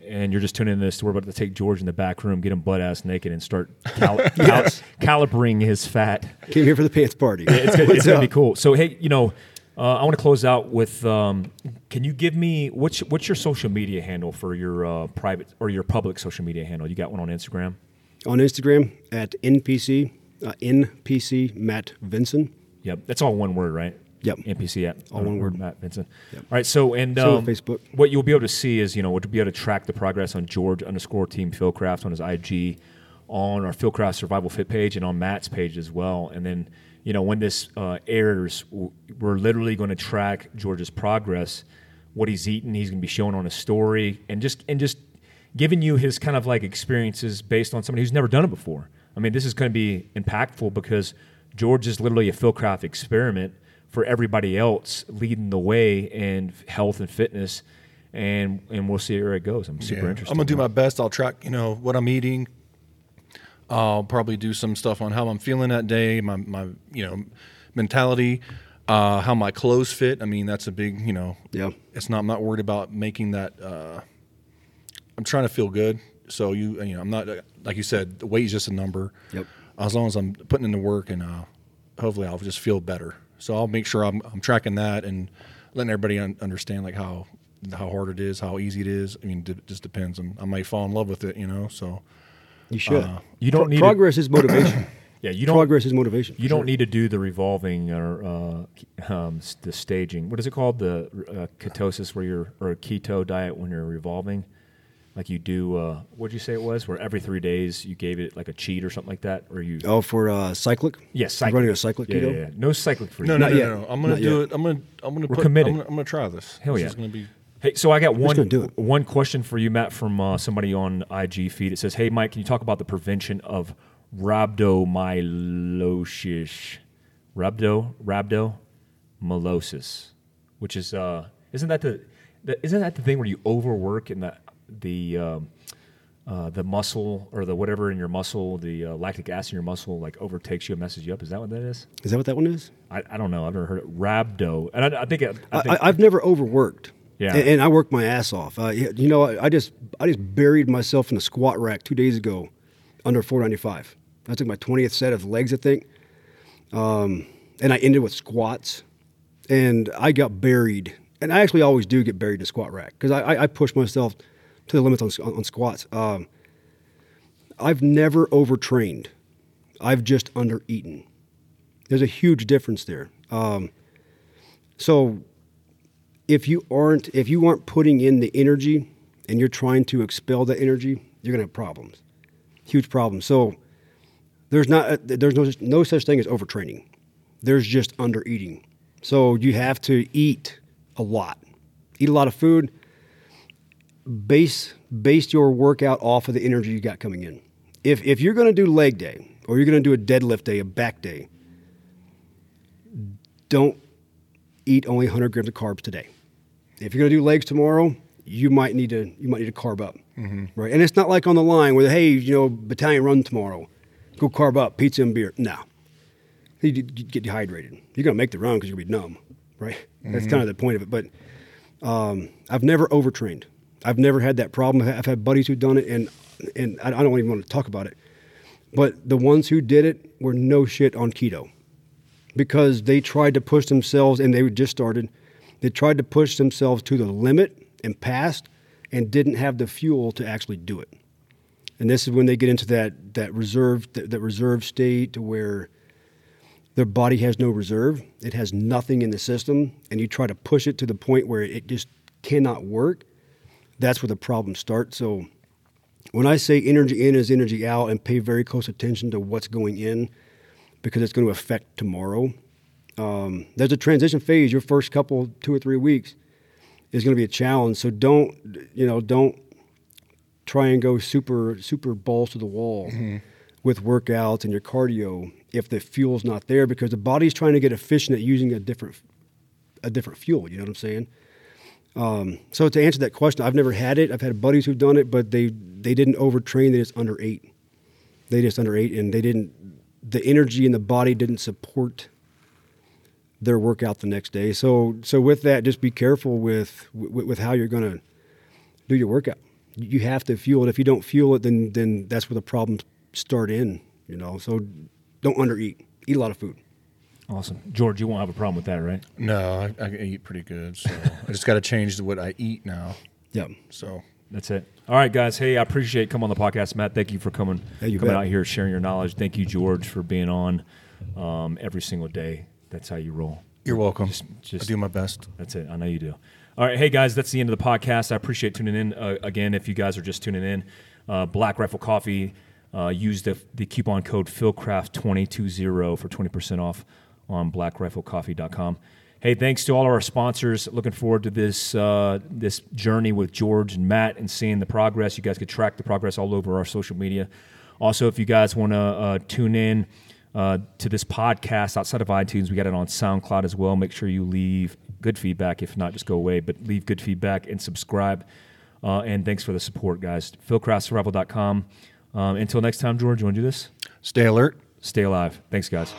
and you're just tuning in this, we're about to take George in the back room, get him butt ass naked, and start cal- cal- calibrating his fat. Came here for the pants party. It's gonna, it's gonna be cool. So, hey, you know, uh, I want to close out with. Um, can you give me what's what's your social media handle for your uh, private or your public social media handle? You got one on Instagram? On Instagram at NPC, uh, NPC Matt Vinson. Yep, that's all one word, right? Yep. NPC at All one word. Matt Vincent. Yep. All right. So and um, Facebook. what you'll be able to see is you know we'll be able to track the progress on George underscore Team Fieldcraft on his IG, on our Fieldcraft Survival Fit page, and on Matt's page as well. And then you know when this uh, airs, we're literally going to track George's progress, what he's eating. He's going to be showing on a story, and just and just giving you his kind of like experiences based on somebody who's never done it before. I mean, this is going to be impactful because George is literally a Fieldcraft experiment for everybody else, leading the way in health and fitness, and and we'll see where it goes. I'm super Yeah. interested. I'm gonna do my best. I'll track, you know, what I'm eating. I'll probably do some stuff on how I'm feeling that day, my my you know mentality, uh, how my clothes fit. I mean, that's a big you know. Yeah. It's not. I'm not worried about making that. Uh, I'm trying to feel good. So you you know I'm not like you said. The weight is just a number. Yep. As long as I'm putting in the work and uh, hopefully I'll just feel better. So I'll make sure I'm, I'm tracking that and letting everybody un- understand like how how hard it is, how easy it is. I mean, it just depends. And I might fall in love with it, you know. So You should. Uh, You don't Pro- need to- progress is motivation. Yeah, you don't. progress is motivation. You don't need to do the revolving or uh, um, the staging. What is it called? The uh, ketosis, where you're or a keto diet when you're revolving, like you do. Uh, what did you say it was? Where every three days you gave it like a cheat or something like that, or you? Oh, for uh, cyclic. Yes, You're running a cyclic yeah, keto. Yeah, yeah. No cyclic for no, you. no, Not no, yet. no, no. I'm gonna Not do yet. it. I'm gonna I'm gonna We're put, committed. I'm gonna, I'm gonna try this. Hell this yeah. is gonna be. Hey, so I got one one question for you, Matt, from uh, somebody on IG feed. It says, "Hey, Mike, can you talk about the prevention of rhabdomyolysis, rhabdo rhabdomyolysis, which is uh, isn't that the, the isn't that the thing where you overwork and the the um, uh, the muscle or the whatever in your muscle, the uh, lactic acid in your muscle, like overtakes you and messes you up. Is that what that is? Is that what that one is? I, I don't know. I've never heard it. Rhabdo, and I, I think I, I I, think I, I've never overworked. Yeah. and, and I worked my ass off. Uh, you know, I, I just I just buried myself in a squat rack two days ago, under 495. I took my 20th set of legs, I think, um, and I ended with squats, and I got buried. And I actually always do get buried in squat rack because I, I, push myself to the limits on, on, on squats. Um, I've never overtrained. I've just undereaten. There's a huge difference there. Um, so if you aren't if you aren't putting in the energy and you're trying to expel that energy, you're gonna have problems, huge problems. So there's not uh, there's no no such thing as overtraining. There's just under eating. So you have to eat a lot, eat a lot of food. Base base your workout off of the energy you got coming in. If if you're gonna do leg day or you're gonna do a deadlift day, a back day, don't eat only 100 grams of carbs today. If you're going to do legs tomorrow, you might need to you might need to carb up, right? And it's not like on the line where hey, you know, battalion run tomorrow, go carb up, pizza and beer. No, you, get dehydrated. You're going to make the run because you're going to be numb, right? That's kind of the point of it. But um, I've never overtrained. I've never had that problem. I've had buddies who've done it, and and I I don't even want to talk about it. But the ones who did it were no shit on keto because they tried to push themselves and they just started. They tried to push themselves to the limit and passed and didn't have the fuel to actually do it. And this is when they get into that that reserve that, that reserve state where their body has no reserve. It has nothing in the system, and you try to push it to the point where it just cannot work. That's where the problems start. So when I say energy in is energy out, and pay very close attention to what's going in, because it's going to affect tomorrow. Um, there's a transition phase. Your first couple, two or three weeks, is going to be a challenge. So don't you know don't try and go super super balls to the wall with workouts and your cardio if the fuel's not there because the body's trying to get efficient at using a different a different fuel. You know what I'm saying? Um, so to answer that question, I've never had it. I've had buddies who've done it, but they they didn't overtrain. They just underate. They just under underate, and they didn't. The energy in the body didn't support their workout the next day. So so with that, just be careful with with, with how you're going to do your workout. You have to fuel it. If you don't fuel it, then then that's where the problems start in. You know, so don't undereat. Eat a lot of food. Awesome, George. You won't have a problem with that, right? No, I, I eat pretty good. So I just got to change what I eat now. Yeah. So That's it. All right, guys. Hey, I appreciate coming on the podcast, Matt. Thank you for coming Hey, you coming bet. out here, sharing your knowledge. Thank you, George, for being on um, every single day. That's how you roll. you're welcome. Just- just- I do my best. That's it. I know you do. All right, hey guys, that's the end of the podcast. I appreciate tuning in. Uh, again, if you guys are just tuning in, uh, Black Rifle Coffee. Uh, use the the coupon code Fieldcraft220 for twenty percent off on BlackRifleCoffee.com. Hey, thanks to all of our sponsors. Looking forward to this uh, this journey with George and Matt and seeing the progress. You guys could track the progress all over our social media. Also, if you guys want to uh, tune in uh, to this podcast outside of iTunes, we got it on SoundCloud as well. Make sure you leave good feedback. If not, just go away. But leave good feedback and subscribe. Uh, and thanks for the support, guys. FieldcraftSurvival.com. Um, until next time, George, you want to do this? Stay alert. Stay alive. Thanks, guys.